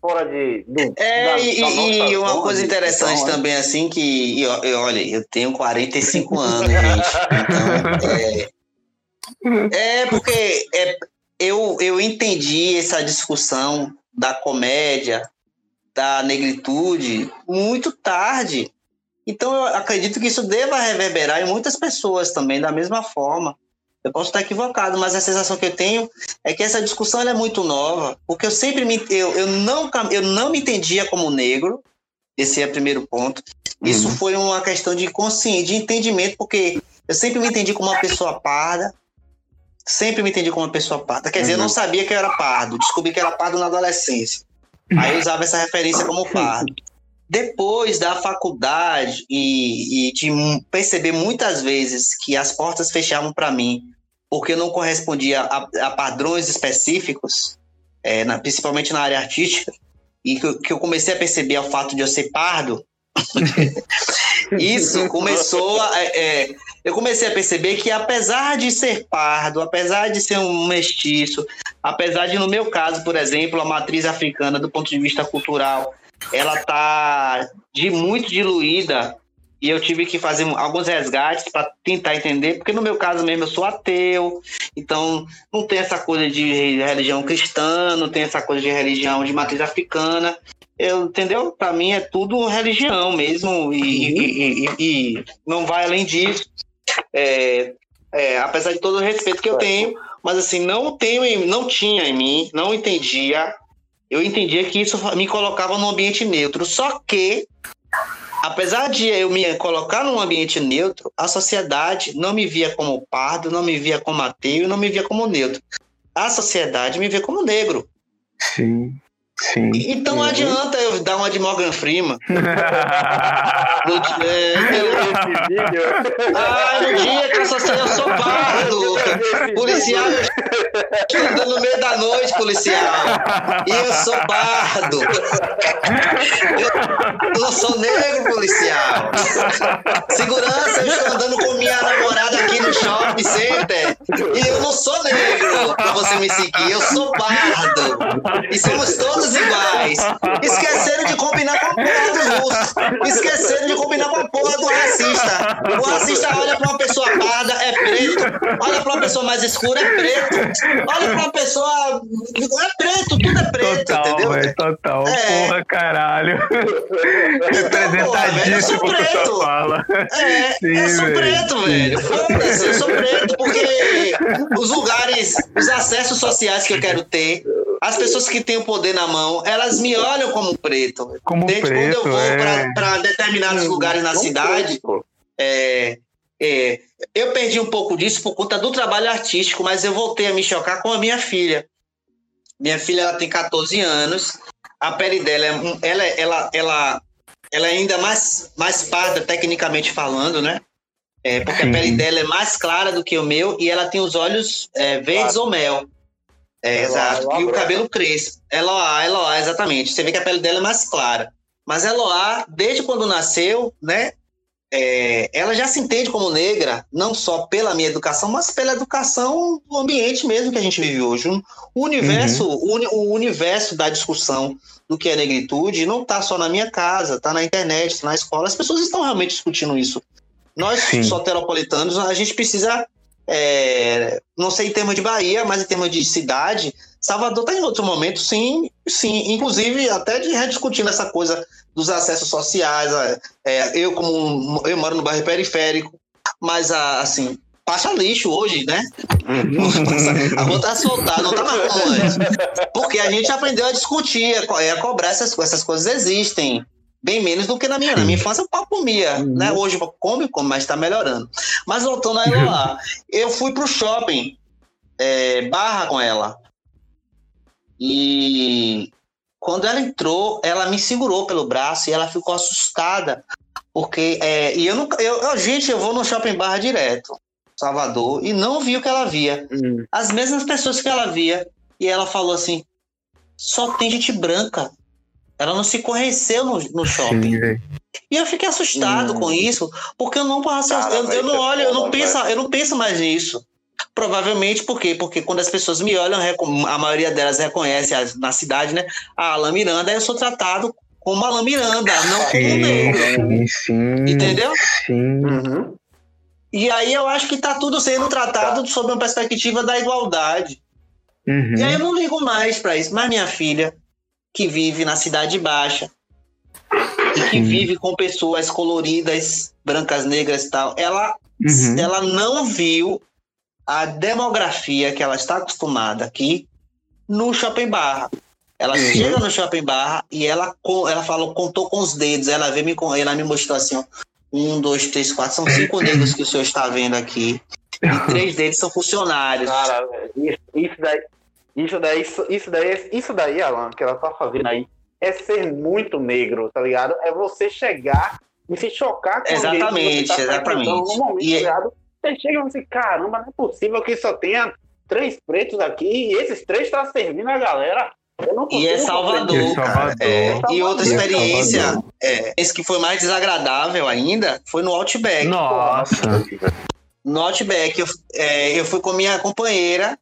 A: fora de. Do,
D: É,
A: da-
D: e,
A: da
D: e- e uma
A: zona
D: coisa interessante
A: né?
D: também, assim, que, e, eu- olha, eu tenho 45 anos, gente. Então, é, é porque é, eu, eu entendi essa discussão da comédia, da negritude, muito tarde. Então, eu acredito que isso deva reverberar em muitas pessoas também, da mesma forma. Eu posso estar equivocado, mas a sensação que eu tenho é que essa discussão é muito nova, porque eu sempre me eu, eu não eu não me entendia como negro. Esse é o primeiro ponto. Isso
B: Uhum.
D: foi uma questão de consciência, de entendimento, porque eu sempre me entendi como uma pessoa parda. Sempre me entendi como uma pessoa parda. Quer dizer, eu não sabia que eu era pardo. Descobri que era pardo na adolescência. Aí eu usava essa referência como pardo. Depois da faculdade e, e de perceber muitas vezes que as portas fechavam para mim porque eu não correspondia a, a padrões específicos, é, na- principalmente na área artística, e que, que eu comecei a perceber o fato de eu ser pardo, isso começou a. é, eu comecei a perceber que, apesar de ser pardo, apesar de ser um mestiço, apesar de, no meu caso, por exemplo, a matriz africana, do ponto de vista cultural, ela tá de muito diluída e eu tive que fazer alguns resgates para tentar entender, porque no meu caso mesmo eu sou ateu, então não tem essa coisa de religião cristã, não tem essa coisa de religião de matriz africana. Eu, entendeu? Para mim é tudo religião mesmo e, e- e- e não vai além disso. É, é, apesar de todo o respeito que eu tenho, mas assim não tenho, não tinha em mim, não entendia. Eu entendia que isso me colocava num ambiente neutro. Só que apesar de eu me colocar num ambiente neutro, a sociedade não me via como pardo, não me via como ateu, não me via como neutro. A sociedade me vê como negro.
B: Sim. Sim.
D: Então não adianta eu dar uma de Morgan Freeman. No é,
A: Esse vídeo.
D: ah, no dia que eu sou, eu sou pardo. Policial, eu estou andando no meio da noite, policial. E eu sou pardo. Eu não sou negro, policial. Segurança, eu estou andando com minha namorada aqui no shopping center. E eu não sou negro pra você me seguir. Eu sou pardo. E somos todos iguais. Esqueceram de combinar com o porra do discurso. Esqueceram de combinar com a porra do racista. O racista olha pra uma pessoa parda, é preto. Olha pra uma pessoa mais escura, é preto. Olha pra uma pessoa. É preto, tudo é preto,
B: Total,
D: entendeu?
B: velho, total.
D: É.
B: Porra, caralho.
D: velho, eu sou
B: Representadíssimo
D: preto.
B: sua fala.
D: É,
B: Sim,
D: eu sou
B: velho.
D: preto, velho. Foda-se, eu sou preto, porque os lugares, os acessos sociais que eu quero ter, as pessoas que têm o poder na mão, elas me olham como preto.
B: Como
D: Desde
B: preto,
D: quando eu vou
B: é.
D: para determinados lugares na cidade, é, é, eu perdi um pouco disso por conta do trabalho artístico, mas eu voltei a me chocar com a minha filha. Minha filha ela tem 14 anos, a pele dela é, ela, ela, ela, ela é ainda mais, mais parda, tecnicamente falando, né? É, porque
B: Sim.
D: a pele dela é mais clara do que o meu e ela tem os olhos é, verdes ou mel. É, exato. E o cabelo crespo. Eloá, Eloá, exatamente. Você vê que a pele dela é mais clara. Mas Eloá, desde quando nasceu, né? é, ela já se entende como negra, não só pela minha educação, mas pela educação do ambiente mesmo que a gente vive hoje. O universo, o, uni- o universo da discussão do que é negritude não está só na minha casa, está na internet, tá na escola. As pessoas estão realmente discutindo isso. Nós,
B: Sim.
D: soteropolitanos, a gente precisa, é, não sei em termos de Bahia, mas em termos de cidade, Salvador está em outro momento, sim, sim, inclusive até de rediscutindo essa coisa dos acessos sociais. é, eu como eu moro no bairro periférico, mas ah, assim passa lixo hoje, né? A rua tá soltada, não tá mais como antes. Porque a gente aprendeu a discutir, a é, a cobrar essas, coisas. essas coisas existem. Bem menos do que na minha. Na minha infância o pau comia, né? Hoje come, come, mas tá melhorando. Mas voltando a Eloá, eu fui pro shopping é, barra com ela. E quando ela entrou, ela me segurou pelo braço e ela ficou assustada. Porque, é, e eu não, eu, gente, eu vou no shopping barra direto, Salvador, e não vi o que ela via.
A: Hum.
D: As mesmas pessoas que ela via. E ela falou assim: só tem gente branca. Ela não se conheceu no, no shopping.
B: Sim.
D: E eu fiquei assustado
A: Hum.
D: com isso, porque eu não passo,
A: Cara,
D: eu, eu não
A: é
D: olho, eu não penso, eu não penso mais nisso. Provavelmente por quê? Porque quando as pessoas me olham, a maioria delas reconhece na cidade, né? A Alan Miranda, eu sou tratado como Alan Miranda, não como
B: Sim,
D: negro.
B: sim, sim.
D: Entendeu?
B: Sim.
A: Uhum.
D: E aí eu acho que tá tudo sendo tratado sob uma perspectiva da igualdade.
B: Uhum.
D: E aí eu não ligo mais pra isso. Mas minha filha, que vive na cidade baixa, e que
B: Sim.
D: vive com pessoas coloridas, brancas, negras e tal, ela,
B: Uhum.
D: ela não viu a demografia que ela está acostumada aqui no Shopping Barra. Ela
B: Sim.
D: chega no Shopping Barra e ela, ela falou, contou com os dedos. Ela veio me, ela me mostrou assim, ó. Um, dois, três, quatro. São cinco negros que o senhor está vendo aqui. E três deles são funcionários.
A: Cara, isso, isso daí, isso daí, isso, isso daí, isso daí, Alan, que ela tá fazendo aí, é ser muito negro, tá ligado? É você chegar e se chocar com
D: Exatamente,
A: você tá
D: exatamente.
A: No momento,
D: E-
A: tá ligado? Você chega e fala assim, caramba, não é possível que só tenha três pretos aqui e esses três tá servindo a galera. Eu não
D: E é
A: consigo
D: Salvador,
B: E
D: cara.
B: Salvador.
D: É, e outra
B: E é
D: experiência, é, esse que foi mais desagradável ainda, foi no Outback.
B: Nossa.
D: No Outback, eu, é, eu fui com minha companheira,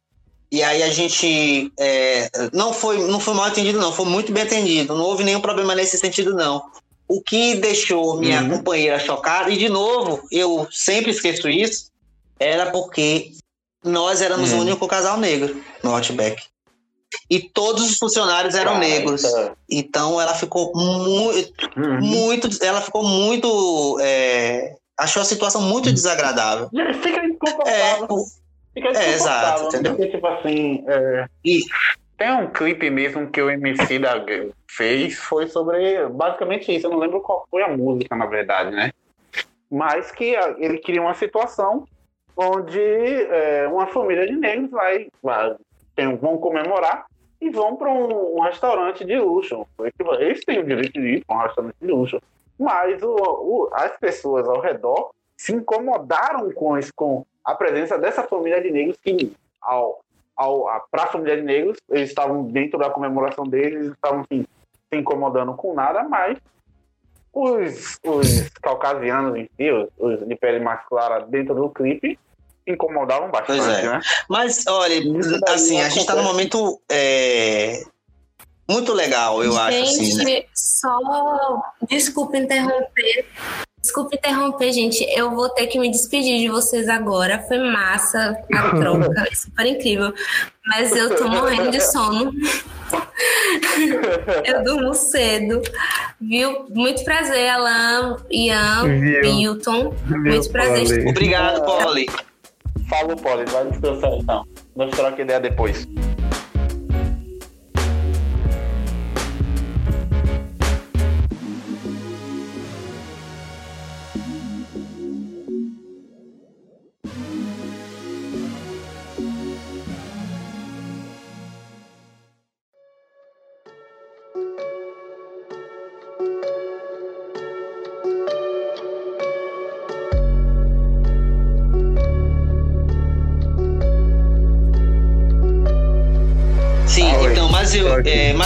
D: e aí a gente é, não, foi, não foi mal atendido, não, foi muito bem atendido. Não houve nenhum problema nesse sentido, não. O que deixou minha
B: Uhum.
D: companheira chocada, e de novo, eu sempre esqueço isso, era porque nós éramos
B: Uhum.
D: o único casal negro no Outback. E todos os funcionários eram
A: Cara,
D: negros. Então ela ficou muito,
A: Uhum.
D: muito, ela ficou muito, é, achou a situação muito desagradável.
A: Fica
D: É.
A: Fica
D: É, exato, entendeu?
A: Porque, tipo assim, é,
D: E-
A: tem um clipe mesmo que o MC da fez, foi sobre basicamente isso. Eu não lembro qual foi a música, na verdade, né? Mas que a- ele cria uma situação onde é, uma família de negros vai, vai tem- vão comemorar e vão para um, um restaurante de luxo. Eles têm o direito de ir para um restaurante de luxo. Mas o- o- as pessoas ao redor se incomodaram com, isso, com a presença dessa família de negros que, ao, ao, para a família de negros, eles estavam dentro da comemoração deles, eles estavam assim, se incomodando com nada, mas os, os caucasianos em si, os, os de pele mais clara dentro do clipe, incomodavam bastante,
D: Pois é.
A: né?
D: Mas, olha, assim, a gente está num momento é, muito legal, eu
C: Gente,
D: acho. Assim, né?
C: só desculpa interromper. Desculpa interromper, gente. Eu vou ter que me despedir de vocês agora. Foi massa a troca, super incrível. Mas eu tô morrendo de sono. eu durmo cedo. Viu? Muito prazer, Alan, Ian,
B: Viu.
C: Milton.
B: Viu,
C: Muito prazer.
B: Polly?
D: Obrigado, Polly.
A: Falou, Poli, vai descansar então. Nós troca ideia depois.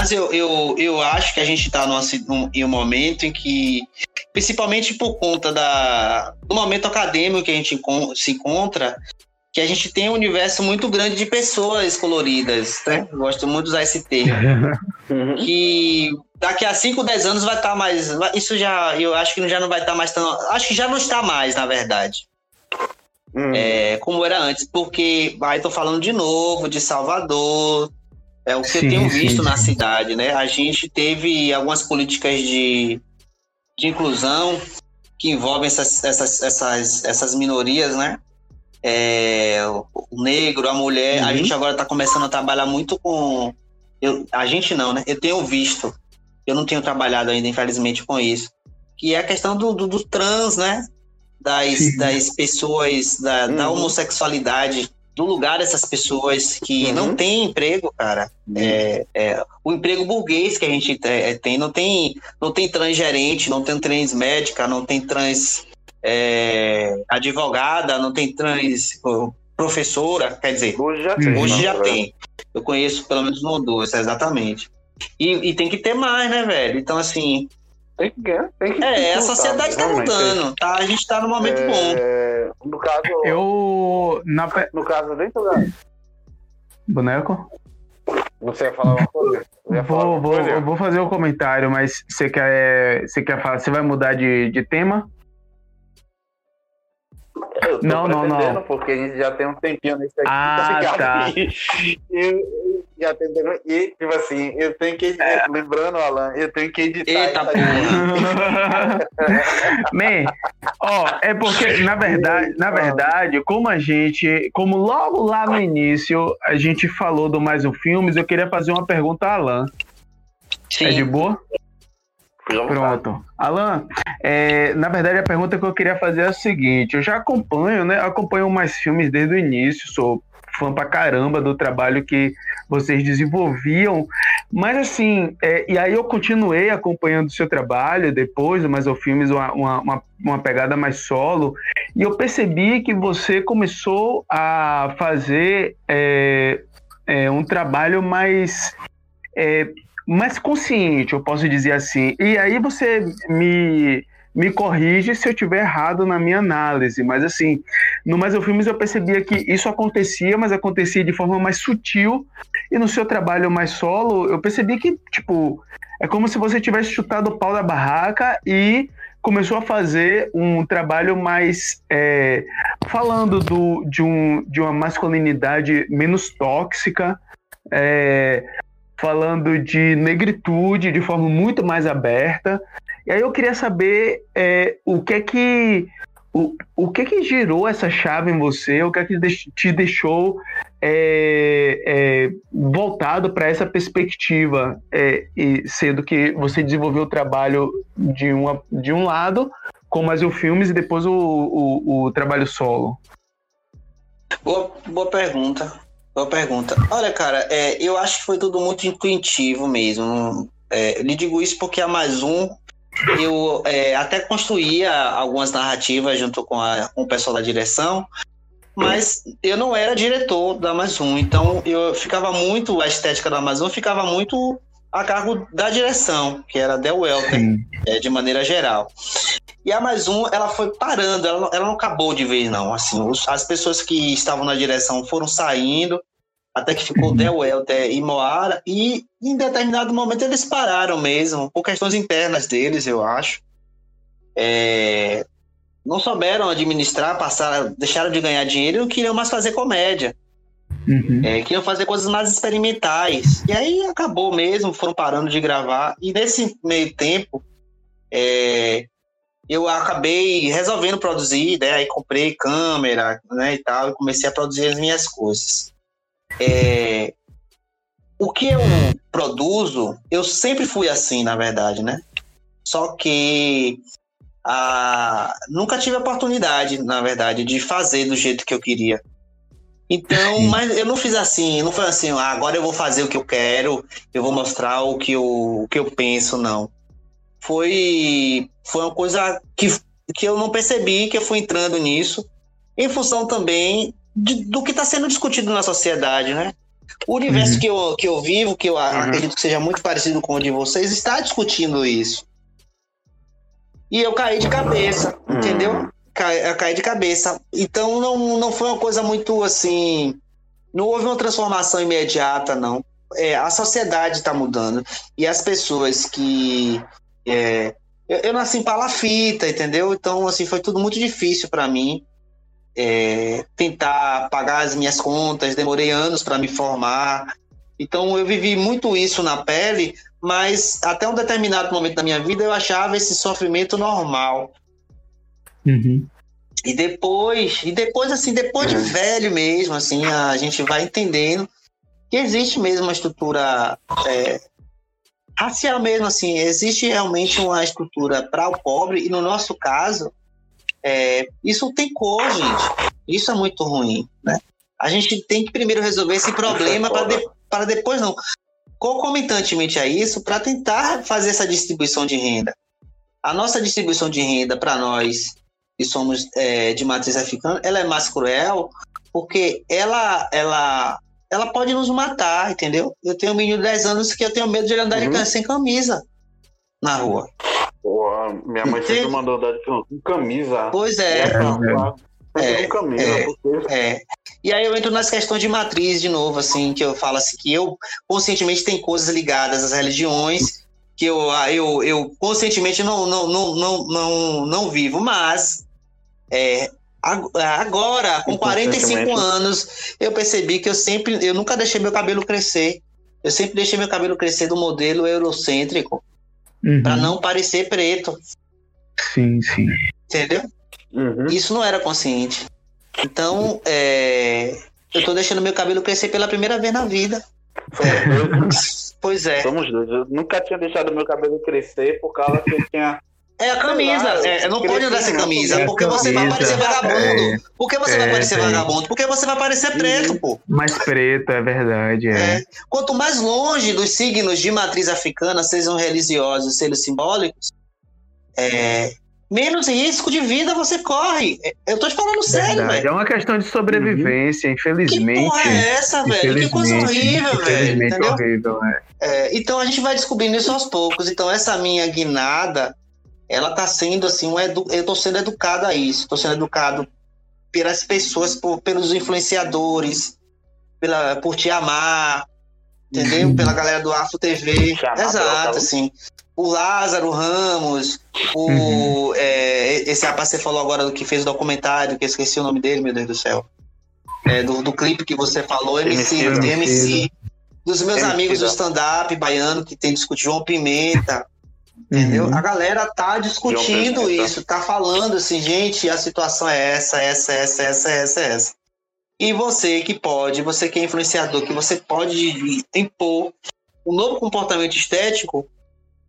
D: Mas eu, eu, eu acho que a gente está em um momento em que, principalmente por conta da, do momento acadêmico que a gente se encontra, que a gente tem um universo muito grande de pessoas coloridas, né? Eu Gosto muito de usar esse termo. que daqui a 5, 10 anos vai estar mais. vai- Isso já, eu acho que já não vai estar mais tão. Acho que já não está mais, na verdade
A: Hum.
D: é, como era antes, porque aí tô falando de novo de Salvador, é o que
B: Sim,
D: eu tenho
B: sim,
D: visto na
B: sim.
D: cidade, né? A gente teve algumas políticas de, de inclusão que envolvem essas, essas, essas, essas minorias, né? É, o negro, a mulher, a
B: Uhum.
D: gente agora está começando a trabalhar muito com. Eu, a gente não, né? Eu tenho visto, eu não tenho trabalhado ainda, infelizmente, com isso, que é a questão do, do, do trans, né? Das, das pessoas, da, da
A: Uhum.
D: homossexualidade, do lugar dessas pessoas que
A: Uhum.
D: não têm emprego, cara. É, é, o emprego burguês que a gente te- tem, não tem, não tem transgerente, não tem trans médica, não tem trans é, advogada, não tem trans professora, quer dizer,
A: Hoje já
B: Uhum.
A: tem.
D: hoje já
A: né?
D: tem. Eu conheço pelo menos um ou dois, exatamente. E, e tem que ter mais, né, velho? Então, assim,
A: Tem que, tem que
D: é, a sociedade tá
A: realmente.
D: mudando, tá? A gente tá num momento bom.
A: É, No caso,
B: Eu. Na
A: no caso dentro da.
B: Boneco?
A: Você ia falar uma coisa? Falar
B: Vou,
A: uma
B: vou,
A: coisa?
B: eu vou fazer o comentário, mas você quer, você quer falar? Você vai mudar de, de tema?
A: Eu tô
B: Não, não,
A: pretendendo,
B: não.
A: Porque a gente já tem um tempinho nesse aqui.
B: Ah,
A: ligado?
B: tá.
A: E, eu já tentando. E, tipo assim, eu tenho que. Lembrando, Alan, eu tenho que editar.
D: Eita
A: isso aqui.
B: Man, ó, é porque, na verdade, na verdade, como a gente, como logo lá no início a gente falou do Mais Um Filmes, eu queria fazer uma pergunta a Alan.
D: Sim.
B: É de boa? Pronto. Alan, é, na verdade a pergunta que eu queria fazer é a seguinte: eu já acompanho, né? Acompanho mais filmes desde o início, sou fã pra caramba do trabalho que vocês desenvolviam, mas assim, é, e aí eu continuei acompanhando o seu trabalho depois, mas o filmes uma, uma, uma, uma pegada mais solo, e eu percebi que você começou a fazer é, é, um trabalho mais. é, mais consciente, eu posso dizer assim. E aí você me, me corrige se eu tiver errado na minha análise, mas assim, no Mais Eu Filmes eu percebia que isso acontecia, mas acontecia de forma mais sutil, e no seu trabalho mais solo, eu percebi que, tipo, é como se você tivesse chutado o pau da barraca e começou a fazer um trabalho mais é, falando do, de, um, de uma masculinidade menos tóxica, é, falando de negritude de forma muito mais aberta. E aí eu queria saber é, o que é que o, o que é que girou essa chave em você, o que é que te deixou é, é, voltado para essa perspectiva, é, e sendo que você desenvolveu o trabalho de, uma, de um lado, com mais o filmes, e depois o, o, o trabalho solo.
D: Boa, boa pergunta. Boa pergunta. Olha, cara, é, eu acho que foi tudo muito intuitivo mesmo. É, lhe digo isso porque a Mais Um, eu é, até construía algumas narrativas junto com, a- com o pessoal da direção, mas eu não era diretor da Mais Um, então eu ficava muito, a estética da Mais Um ficava muito a cargo da direção, que era a Del Welter é, de maneira geral. E a mais um, ela foi parando, ela não, ela não acabou de vez, não. Assim, os- as pessoas que estavam na direção foram saindo, até que ficou uhum. Del Welter e Moara, e em determinado momento eles pararam mesmo, por questões internas deles, eu acho. É, não souberam administrar, passaram, deixaram de ganhar dinheiro e não queriam mais fazer comédia. Uhum. É, queriam fazer coisas mais experimentais. E aí acabou mesmo, foram parando de gravar. E nesse meio tempo, é, eu acabei resolvendo produzir, né? Aí comprei câmera, né, e tal, e comecei a produzir as minhas coisas. É, o que eu produzo, eu sempre fui assim, na verdade, né? Só que a, nunca tive a oportunidade, na verdade, de fazer do jeito que eu queria. Então, mas eu não fiz assim, não foi assim, ah, agora eu vou fazer o que eu quero, eu vou mostrar o que eu, o que eu penso, não. Foi, foi uma coisa que, que eu não percebi, que eu fui entrando nisso, em função também de, do que está sendo discutido na sociedade, né? O universo uhum. que, eu, que eu vivo, que eu uhum. acredito que seja muito parecido com o de vocês, está discutindo isso. E eu caí de cabeça, uhum. entendeu? Cai, eu caí de cabeça. Então não, não foi uma coisa muito assim. Não houve uma transformação imediata, não. É, a sociedade está mudando. E as pessoas que. É, eu, eu nasci em palafita, entendeu? Então, assim, foi tudo muito difícil para mim é, tentar pagar as minhas contas, demorei anos para me formar. Então eu vivi muito isso na pele, mas até um determinado momento da minha vida eu achava esse sofrimento normal. Uhum. E depois, e depois assim, depois de velho mesmo, assim, a gente vai entendendo que existe mesmo uma estrutura é, racial mesmo, assim, existe realmente uma estrutura para o pobre e no nosso caso é, isso tem cor, gente. Isso é muito ruim, né? A gente tem que primeiro resolver esse problema para de, depois não. Concomitantemente a isso, para tentar fazer essa distribuição de renda. A nossa distribuição de renda para nós que somos é, de matriz africana, ela é mais cruel porque ela, ela, ela pode nos matar, entendeu? Eu tenho um menino de 10 anos que eu tenho medo de ele andar uhum. sem camisa na rua.
A: Porra, minha mãe sempre mandou dar com camisa.
D: Pois é. É, é, camisa, é, é, E aí eu entro nas questões de matriz de novo, assim, que eu falo assim, que eu conscientemente tem coisas ligadas às religiões que eu, ah, eu, eu conscientemente não, não, não, não, não, não vivo, mas é, agora, com 45 anos, eu percebi que eu sempre, eu nunca deixei meu cabelo crescer. Eu sempre deixei meu cabelo crescer do modelo eurocêntrico uhum. para não parecer preto.
B: Sim, sim.
D: Entendeu? Uhum. Isso não era consciente. Então, é, eu tô deixando meu cabelo crescer pela primeira vez na vida. É. pois é.
A: Somos dois. Eu nunca tinha deixado meu cabelo crescer por causa que eu tinha.
D: É a camisa, é, não pode andar sem camisa, porque você vai parecer vagabundo. É, por que você é, vai parecer é. vagabundo? Porque você vai parecer preto, pô.
B: Mais preto, é verdade. É.
D: é. Quanto mais longe dos signos de matriz africana, sejam religiosos, sejam simbólicos, é, menos risco de vida você corre. Eu tô te falando sério, velho.
B: É uma questão de sobrevivência, uhum. infelizmente. Que porra
D: é essa, velho? Que coisa horrível, velho. Entendeu?
B: Horrível, é.
D: É, então a gente vai descobrindo isso aos poucos. Então essa minha guinada, ela tá sendo assim, um edu... eu tô sendo educado a isso. Tô sendo educado pelas pessoas, por, pelos influenciadores, pela, por te amar, entendeu? Uhum. Pela galera do Afro TV. Exato, assim o Lázaro Ramos, o, uhum. é, esse rapaz que você falou agora do que fez o documentário, que eu esqueci o nome dele, meu Deus do céu. É, do, do clipe que você falou, MC, MC, MC dos meus MC, amigos do stand-up baiano que tem discutido João Pimenta. Entendeu? Uhum. A galera tá discutindo isso, tá falando assim, gente, a situação é essa, essa, essa, essa, essa, essa. E você que pode, você que é influenciador, que você pode impor um novo comportamento estético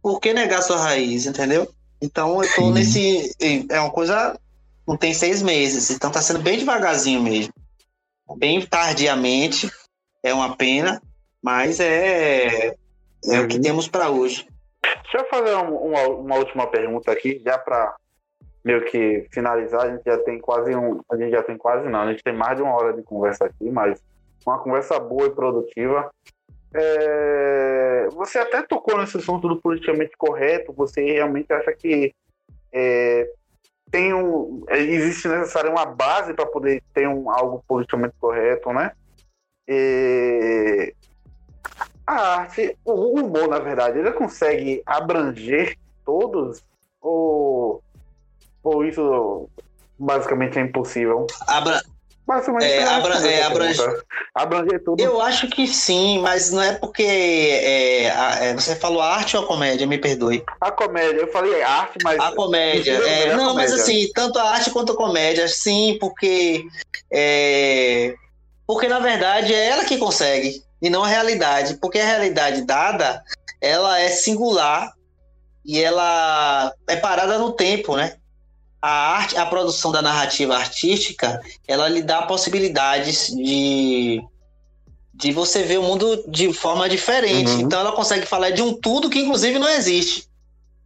D: por que negar sua raiz, entendeu? Então eu tô Sim. nesse. É uma coisa. Não tem seis meses, então tá sendo bem devagarzinho mesmo. Bem tardiamente. É uma pena, mas é, é uhum. o que uhum. temos para hoje.
A: Deixa eu fazer um, uma, uma última pergunta aqui, já para meio que finalizar. A gente já tem quase um. A gente já tem quase não, a gente tem mais de uma hora de conversa aqui, mas uma conversa boa e produtiva. É, você até tocou nesse assunto do politicamente correto. Você realmente acha que é, tem um, existe necessário uma base para poder ter um, algo politicamente correto, né? E a arte, o humor, na verdade, ele consegue abranger todos ou, ou isso basicamente é impossível?
D: Abra...
A: Basicamente
D: É,
A: é,
D: abra- é,
A: a
D: abrange-
A: pergunta. Abranger tudo.
D: Eu acho que sim, mas não é porque é, é, você falou arte ou comédia, me perdoe.
A: A comédia, eu falei arte, mas.
D: A comédia.
A: Mentira,
D: é,
A: é a
D: não, mas
A: comédia.
D: assim, tanto a arte quanto a comédia, sim, porque. porque na verdade é ela que consegue, e não a realidade. Porque a realidade dada, ela é singular e ela é parada no tempo, né? A arte, a produção da narrativa artística, ela lhe dá possibilidades de de você ver o mundo de forma diferente.
A: Uhum.
D: Então ela consegue falar de um tudo que inclusive não existe.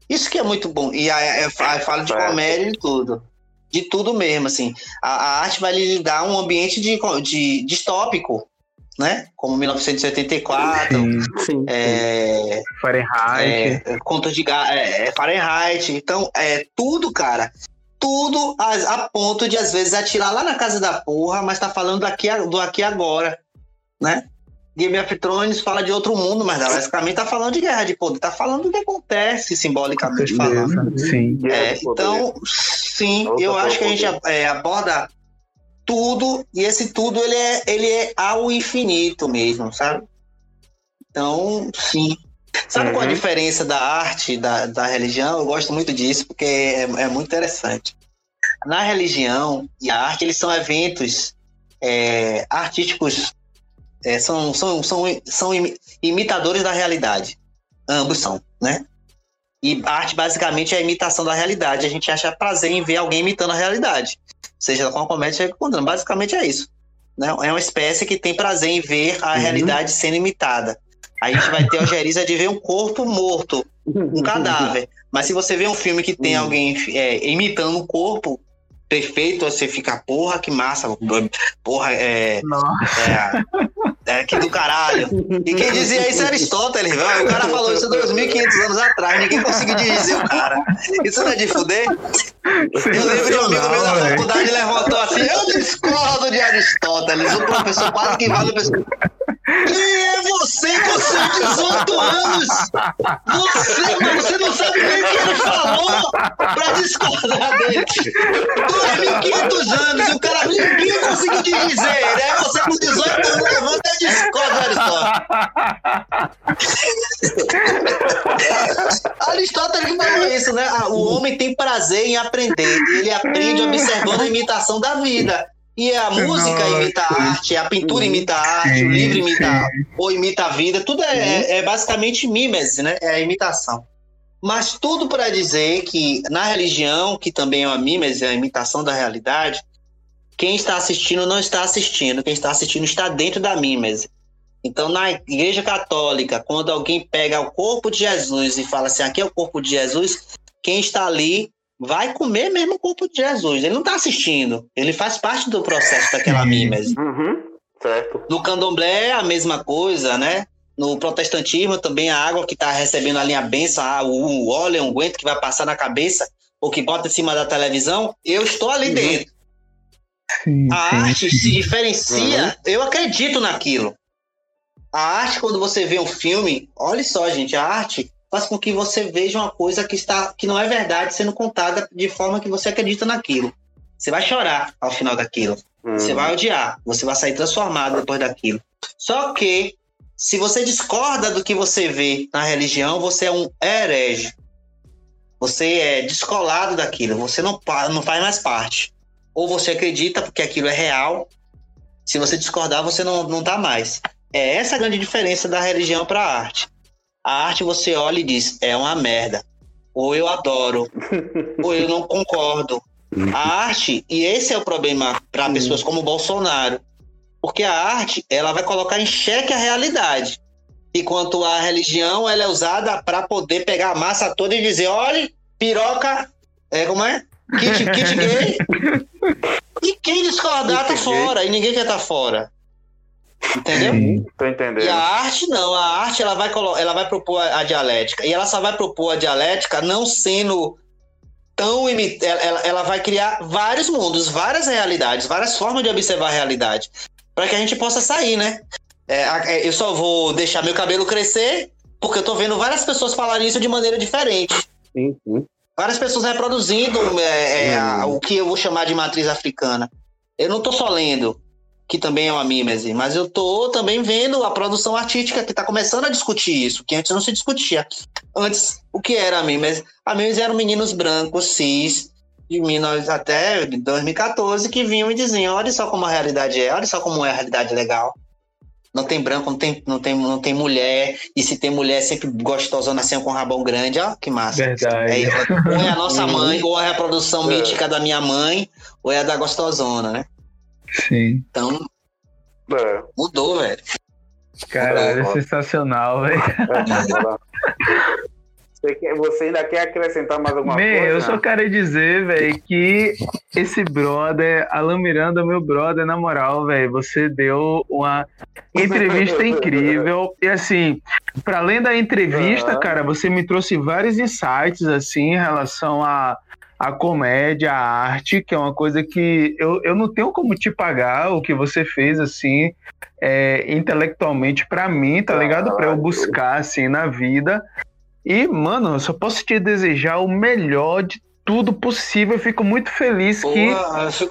D: Isso que é muito bom. E aí eu fa- eu falo de
A: Certo.
D: comédia e tudo. De tudo mesmo, assim. A, a arte vai lhe dar um ambiente de, de distópico, né? Como 1984,
B: Sim,
A: Sim.
D: é,
B: Fahrenheit.
D: é, Contos de é, é, Fahrenheit. Então, é tudo, cara. Tudo a, a ponto de, às vezes, atirar lá na casa da porra, mas tá falando daqui a- do aqui e agora, né? Game of Thrones fala de outro mundo, mas basicamente tá falando de guerra de poder. Tá falando do que acontece, simbolicamente falando.
B: Sim.
D: É, então, sim,
A: Outra
D: eu acho que a gente é, aborda tudo, e esse tudo ele é, ele é ao infinito mesmo, sabe? Então, sim. Sabe qual a
A: Uhum.
D: diferença da arte da, da religião? Eu gosto muito disso, porque é, é muito interessante. Na religião e a arte, eles são eventos é, artísticos, é, são, são, são, são imi- imitadores da realidade. Ambos são, né? E arte basicamente é a imitação da realidade. A gente acha prazer em ver alguém imitando a realidade. Seja com a comédia, seja com o drama. Basicamente é isso. Né? É uma espécie que tem prazer em ver a
A: Uhum.
D: realidade sendo imitada. A gente vai ter a ojeriza de ver um corpo morto, um cadáver. Mas se você vê um filme que tem
A: Uhum.
D: alguém é, imitando um corpo perfeito, você fica, porra, que massa. Porra, é,
B: Nossa.
D: é, é que do caralho. E quem dizia isso era Aristóteles, velho. O cara falou isso 2.500 anos atrás, ninguém conseguiu dizer o cara. Isso não é de fuder? Eu lembro de um amigo meu da faculdade levantou assim: eu discordo de Aristóteles. O professor quase que vale o pessoal. Quem é você com seus 18 anos? Você, mas você não sabe nem o que ele falou pra discordar dele. 2.500 anos e o cara ninguém conseguiu te dizer, né? Você com 18 anos levanta e discorda Aristóteles. Aristóteles falou isso, né? Ah, O homem tem prazer em aprender. Ele aprende observando a imitação da vida. E a música imita a arte, a pintura imita a arte, o livro imita a ou imita a vida. Tudo é, é- basicamente mímese, né? É a imitação. Mas tudo para dizer que na religião, que também é uma mímese, é a imitação da realidade, quem está assistindo não está assistindo, quem está assistindo está dentro da mímese. Então, na Igreja Católica, quando alguém pega o corpo de Jesus e fala assim: aqui é o corpo de Jesus, quem está ali vai comer mesmo o corpo de Jesus. Ele não está assistindo, ele faz parte do processo daquela
B: Sim.
D: mímese.
A: Uhum. Certo.
D: No candomblé é a mesma coisa, né? No protestantismo também a água que está recebendo ali a benção, ah, o óleo, o unguento que vai passar na cabeça ou que bota em cima da televisão, eu estou ali
A: Uhum.
D: dentro.
B: Sim,
D: A
B: sim,
D: arte
B: sim.
D: se diferencia, eu acredito naquilo. A arte, quando você vê um filme, olha só, gente, a arte faz com que você veja uma coisa que está que não é verdade sendo contada de forma que você acredita naquilo. Você vai chorar ao final daquilo. Você
A: Uhum.
D: vai odiar, você vai sair transformado depois daquilo. Só que, se você discorda do que você vê na religião, você é um herege. Você é descolado daquilo, você não, não faz mais parte. Ou você acredita porque aquilo é real. Se você discordar, você não, não tá mais. É essa a grande diferença da religião para a arte. A arte você olha e diz, é uma merda. Ou eu adoro, ou eu não concordo. A arte, e esse é o problema para
A: Sim.
D: pessoas como o Bolsonaro, porque a arte ela vai colocar em xeque a realidade, enquanto a religião ela é usada para poder pegar a massa toda e dizer, olha, piroca, é como é? Kit, kit gay. E quem discordar tá fora, e ninguém quer estar fora. Entendeu?
B: Sim.
A: Tô entendendo.
D: E a arte não, a arte ela vai, ela vai propor a, a dialética. E ela só vai propor a dialética não sendo tão. imi- Ela, ela, ela vai criar vários mundos, várias realidades, várias formas de observar a realidade. para que a gente possa sair, né? É, é, eu só vou deixar meu cabelo crescer porque eu tô vendo várias pessoas falarem isso de maneira diferente.
A: Sim, sim.
D: Várias pessoas reproduzindo é, é, a, o que eu vou chamar de matriz africana. Eu não tô só lendo, que também é uma mímese, mas eu tô também vendo a produção artística que tá começando a discutir isso, que antes não se discutia. Antes, o que era a mímese? A mímese eram meninos brancos, cis, de 19, até 2014, que vinham e diziam: olha só como a realidade é, olha só como é a realidade legal. Não tem branco, não tem, não tem, não tem mulher. E se tem mulher, sempre gostosona assim com rabão grande. Ó, que massa.
B: Verdade.
D: É, ou é a nossa mãe, ou é a reprodução é. mítica da minha mãe, ou é a da gostosona, né?
B: Sim.
D: Então, é. mudou, velho.
B: Caralho, é sensacional, velho.
A: Você ainda quer acrescentar mais alguma
B: Man,
A: coisa?
B: Eu só quero dizer, velho, que esse brother, Alan Miranda, meu brother, na moral, velho, você deu uma entrevista incrível. E assim, para além da entrevista, uhum. cara, você me trouxe vários insights, assim, em relação a a comédia, a arte, que é uma coisa que eu, eu não tenho como te pagar o que você fez, assim, é, intelectualmente para mim, tá ligado? Para eu buscar, assim, na vida. E, mano, eu só posso te desejar o melhor de tudo possível. Eu fico muito feliz Pô, que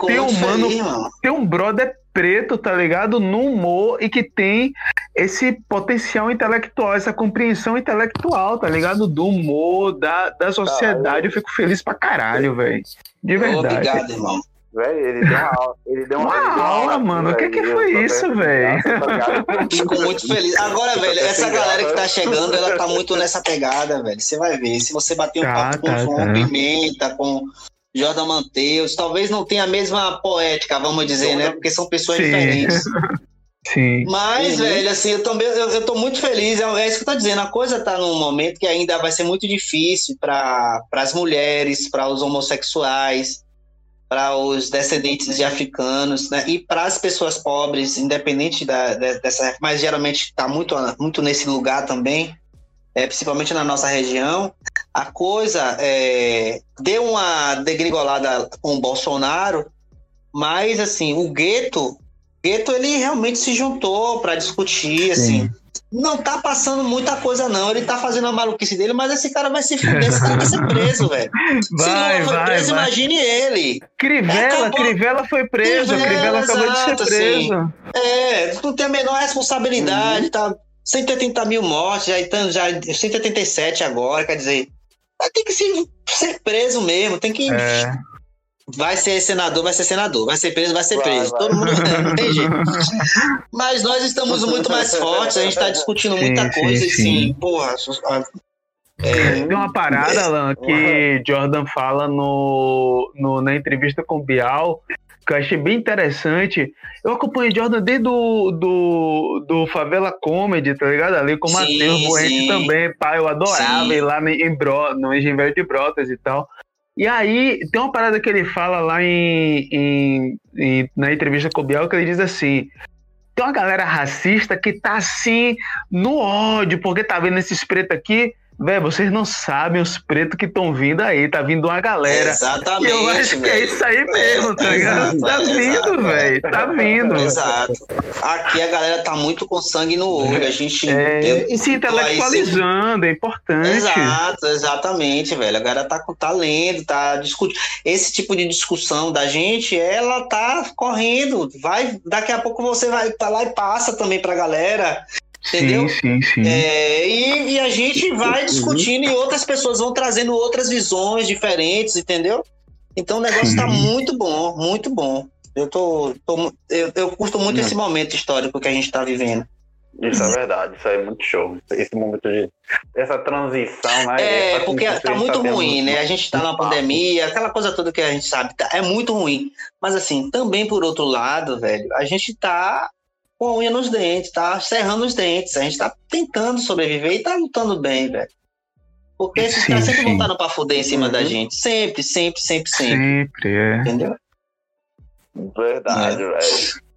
B: tem um mano, feliz, tem um brother preto, tá ligado? No humor e que tem esse potencial intelectual, essa compreensão intelectual, tá ligado? Do humor, da, da sociedade. Eu fico feliz pra caralho, velho. De verdade.
D: Obrigado, irmão.
A: Ele deu uma aula. Ele deu uma,
B: uma aula, mano. O que, que foi isso, velho?
D: Fico muito feliz. Agora, velho, essa galera que tá chegando, ela tá muito nessa pegada, velho. Você vai ver. Se você bater um tá, papo tá, com João tá. Pimenta, com Jordan Manteus, talvez não tenha a mesma poética, vamos dizer, né? Porque são pessoas Sim. diferentes.
B: Sim.
D: Mas, Sim. velho, assim, eu também eu, eu tô muito feliz. É, é isso que eu tô dizendo. A coisa tá num momento que ainda vai ser muito difícil para as mulheres, para os homossexuais para os descendentes de africanos, né? E para as pessoas pobres, independente da, dessa, mas geralmente está muito, muito nesse lugar também, é, principalmente na nossa região, a coisa é, deu uma degringolada com o Bolsonaro, mas assim o gueto, gueto ele realmente se juntou para discutir, Sim. assim não tá passando muita coisa, não. Ele tá fazendo a maluquice dele, mas esse cara vai se fuder, esse cara vai ser preso, velho. Se não foi vai, preso, vai. imagine ele.
B: Crivella, acabou... Crivella foi preso, Crivella, Crivella acabou exato, de ser preso. Assim.
D: É, não tem a menor responsabilidade, uhum. tá 180 mil mortes, já, então, já 187 agora, quer dizer, tem que ser, ser preso mesmo, tem que. É. Vai ser senador, vai ser senador. Vai ser preso, vai ser preso. Vai, Todo mundo não tem jeito. Mas nós estamos muito mais fortes, a gente está discutindo sim, muita coisa sim, e sim, porra.
B: É... Tem uma parada, Alan, que Jordan fala no, no, na entrevista com o Bial, que eu achei bem interessante. Eu acompanho Jordan desde do, do, do Favela Comedy, tá ligado? Ali com o Matheus Buente também, pai, eu adorava ir lá em, Bro, no Engenheiro de Brotas e tal. E aí, tem uma parada que ele fala lá em, em, em, na entrevista com o Biel, que ele diz assim: tem uma galera racista que tá assim no ódio, porque tá vendo esses pretos aqui Véi, vocês não sabem os pretos que estão vindo aí, tá vindo uma galera.
D: Exatamente.
B: Eu acho que é isso aí mesmo, tá ligado? Exato, tá vindo, velho. Tá vindo.
D: Exato. Aqui a galera tá muito com sangue no olho. A gente. É,
B: e se intelectualizando, é importante.
D: Exato, exatamente, velho. A galera tá, tá lendo, tá discutindo. Esse tipo de discussão da gente, ela tá correndo. Vai, daqui a pouco você vai pra lá e passa também pra galera. Entendeu?
B: Sim, sim, sim.
D: É, e, e, a gente vai discutindo e outras pessoas vão trazendo outras visões diferentes, entendeu? Então o negócio está muito bom, muito bom. Eu, tô, tô eu, eu, curto muito Não. esse momento histórico que a gente está vivendo.
A: Isso é verdade, isso é muito show. Esse momento de. Essa transição, né?
D: É, porque tá muito tá ruim, né? A gente tá na pandemia, aquela coisa toda que a gente sabe, tá, é muito ruim. Mas assim, também por outro lado, velho, a gente tá com a unha nos dentes, tá serrando os dentes. A gente tá tentando sobreviver e tá lutando bem, velho. Porque esses caras sempre sim. voltaram pra fuder em cima uhum. da gente. Sempre, sempre, sempre, sempre.
B: Sempre, é.
D: Entendeu?
A: Verdade, é. velho.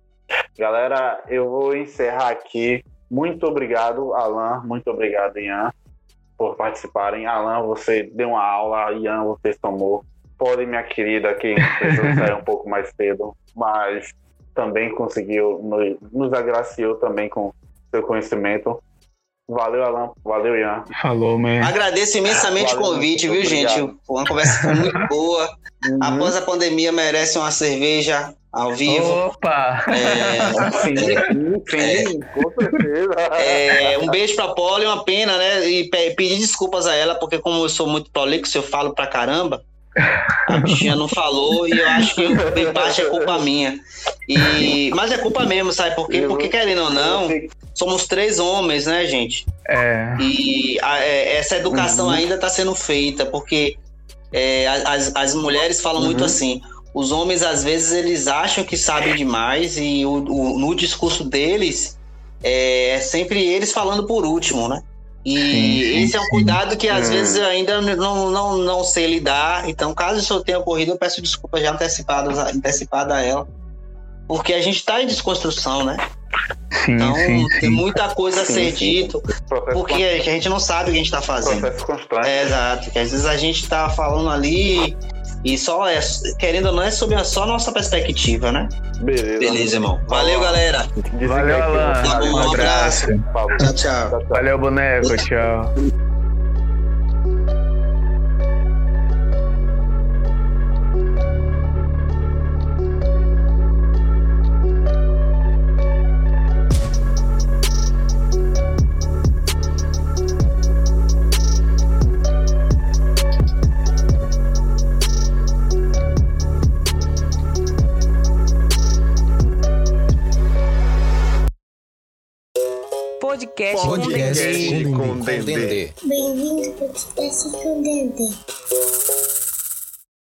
A: Galera, eu vou encerrar aqui. Muito obrigado, Alan. Muito obrigado, Ian, por participarem. Alan, você deu uma aula. Ian, você tomou. Pode, minha querida, que precisou sair um pouco mais cedo. Mas também conseguiu, nos, nos agraciou também com seu conhecimento. Valeu, Alan. Valeu, Ian.
B: Falou, man.
D: Agradeço imensamente
A: Valeu,
D: o convite, viu,
A: obrigado.
D: gente? Foi uma conversa foi muito boa.
A: Uhum.
D: Após a pandemia, merece uma cerveja ao vivo.
B: Opa!
D: É,
A: Sim, sim, sim, com certeza.
D: É, um beijo pra Paula uma pena, né? E pe- pedir desculpas a ela, porque como eu sou muito prolixo, eu falo pra caramba. A bichinha não falou e eu acho que em parte é culpa minha. E, mas é culpa mesmo, sabe por quê? Porque querendo ou não, somos três homens, né, gente?
B: É.
D: E a- é, essa educação
A: Uhum.
D: ainda está sendo feita, porque é, as, as mulheres falam muito
A: Uhum.
D: assim. Os homens, às vezes, eles acham que sabem demais e o, o- no discurso deles é, é sempre eles falando por último, né? E
B: Sim, sim,
D: esse é um cuidado que às
A: Hum.
D: vezes eu ainda não, não, não sei lidar. Então, caso isso tenha ocorrido, eu peço desculpas já antecipadas, antecipada a ela. Porque a gente está em desconstrução, né?
B: Sim,
D: Então,
B: sim,
D: tem
B: sim.
D: muita coisa a ser
A: sim.
D: dito,
A: Processo
D: porque a gente não sabe o que a gente está fazendo.
A: Processo constante.
D: É, exato. Que às vezes a gente tá falando ali e só é, querendo ou não, é sobre a só nossa perspectiva, né?
A: Beleza.
D: Beleza, irmão. Valeu, galera.
A: Desliga
B: Valeu, Alan.
D: um abraço.
A: Tchau, tchau.
B: Valeu, boneco. Tchau.
E: Podcast,
F: Podcast
E: com Dendê.
F: com Dendê.
G: Bem-vindo ao podcast com Dendê.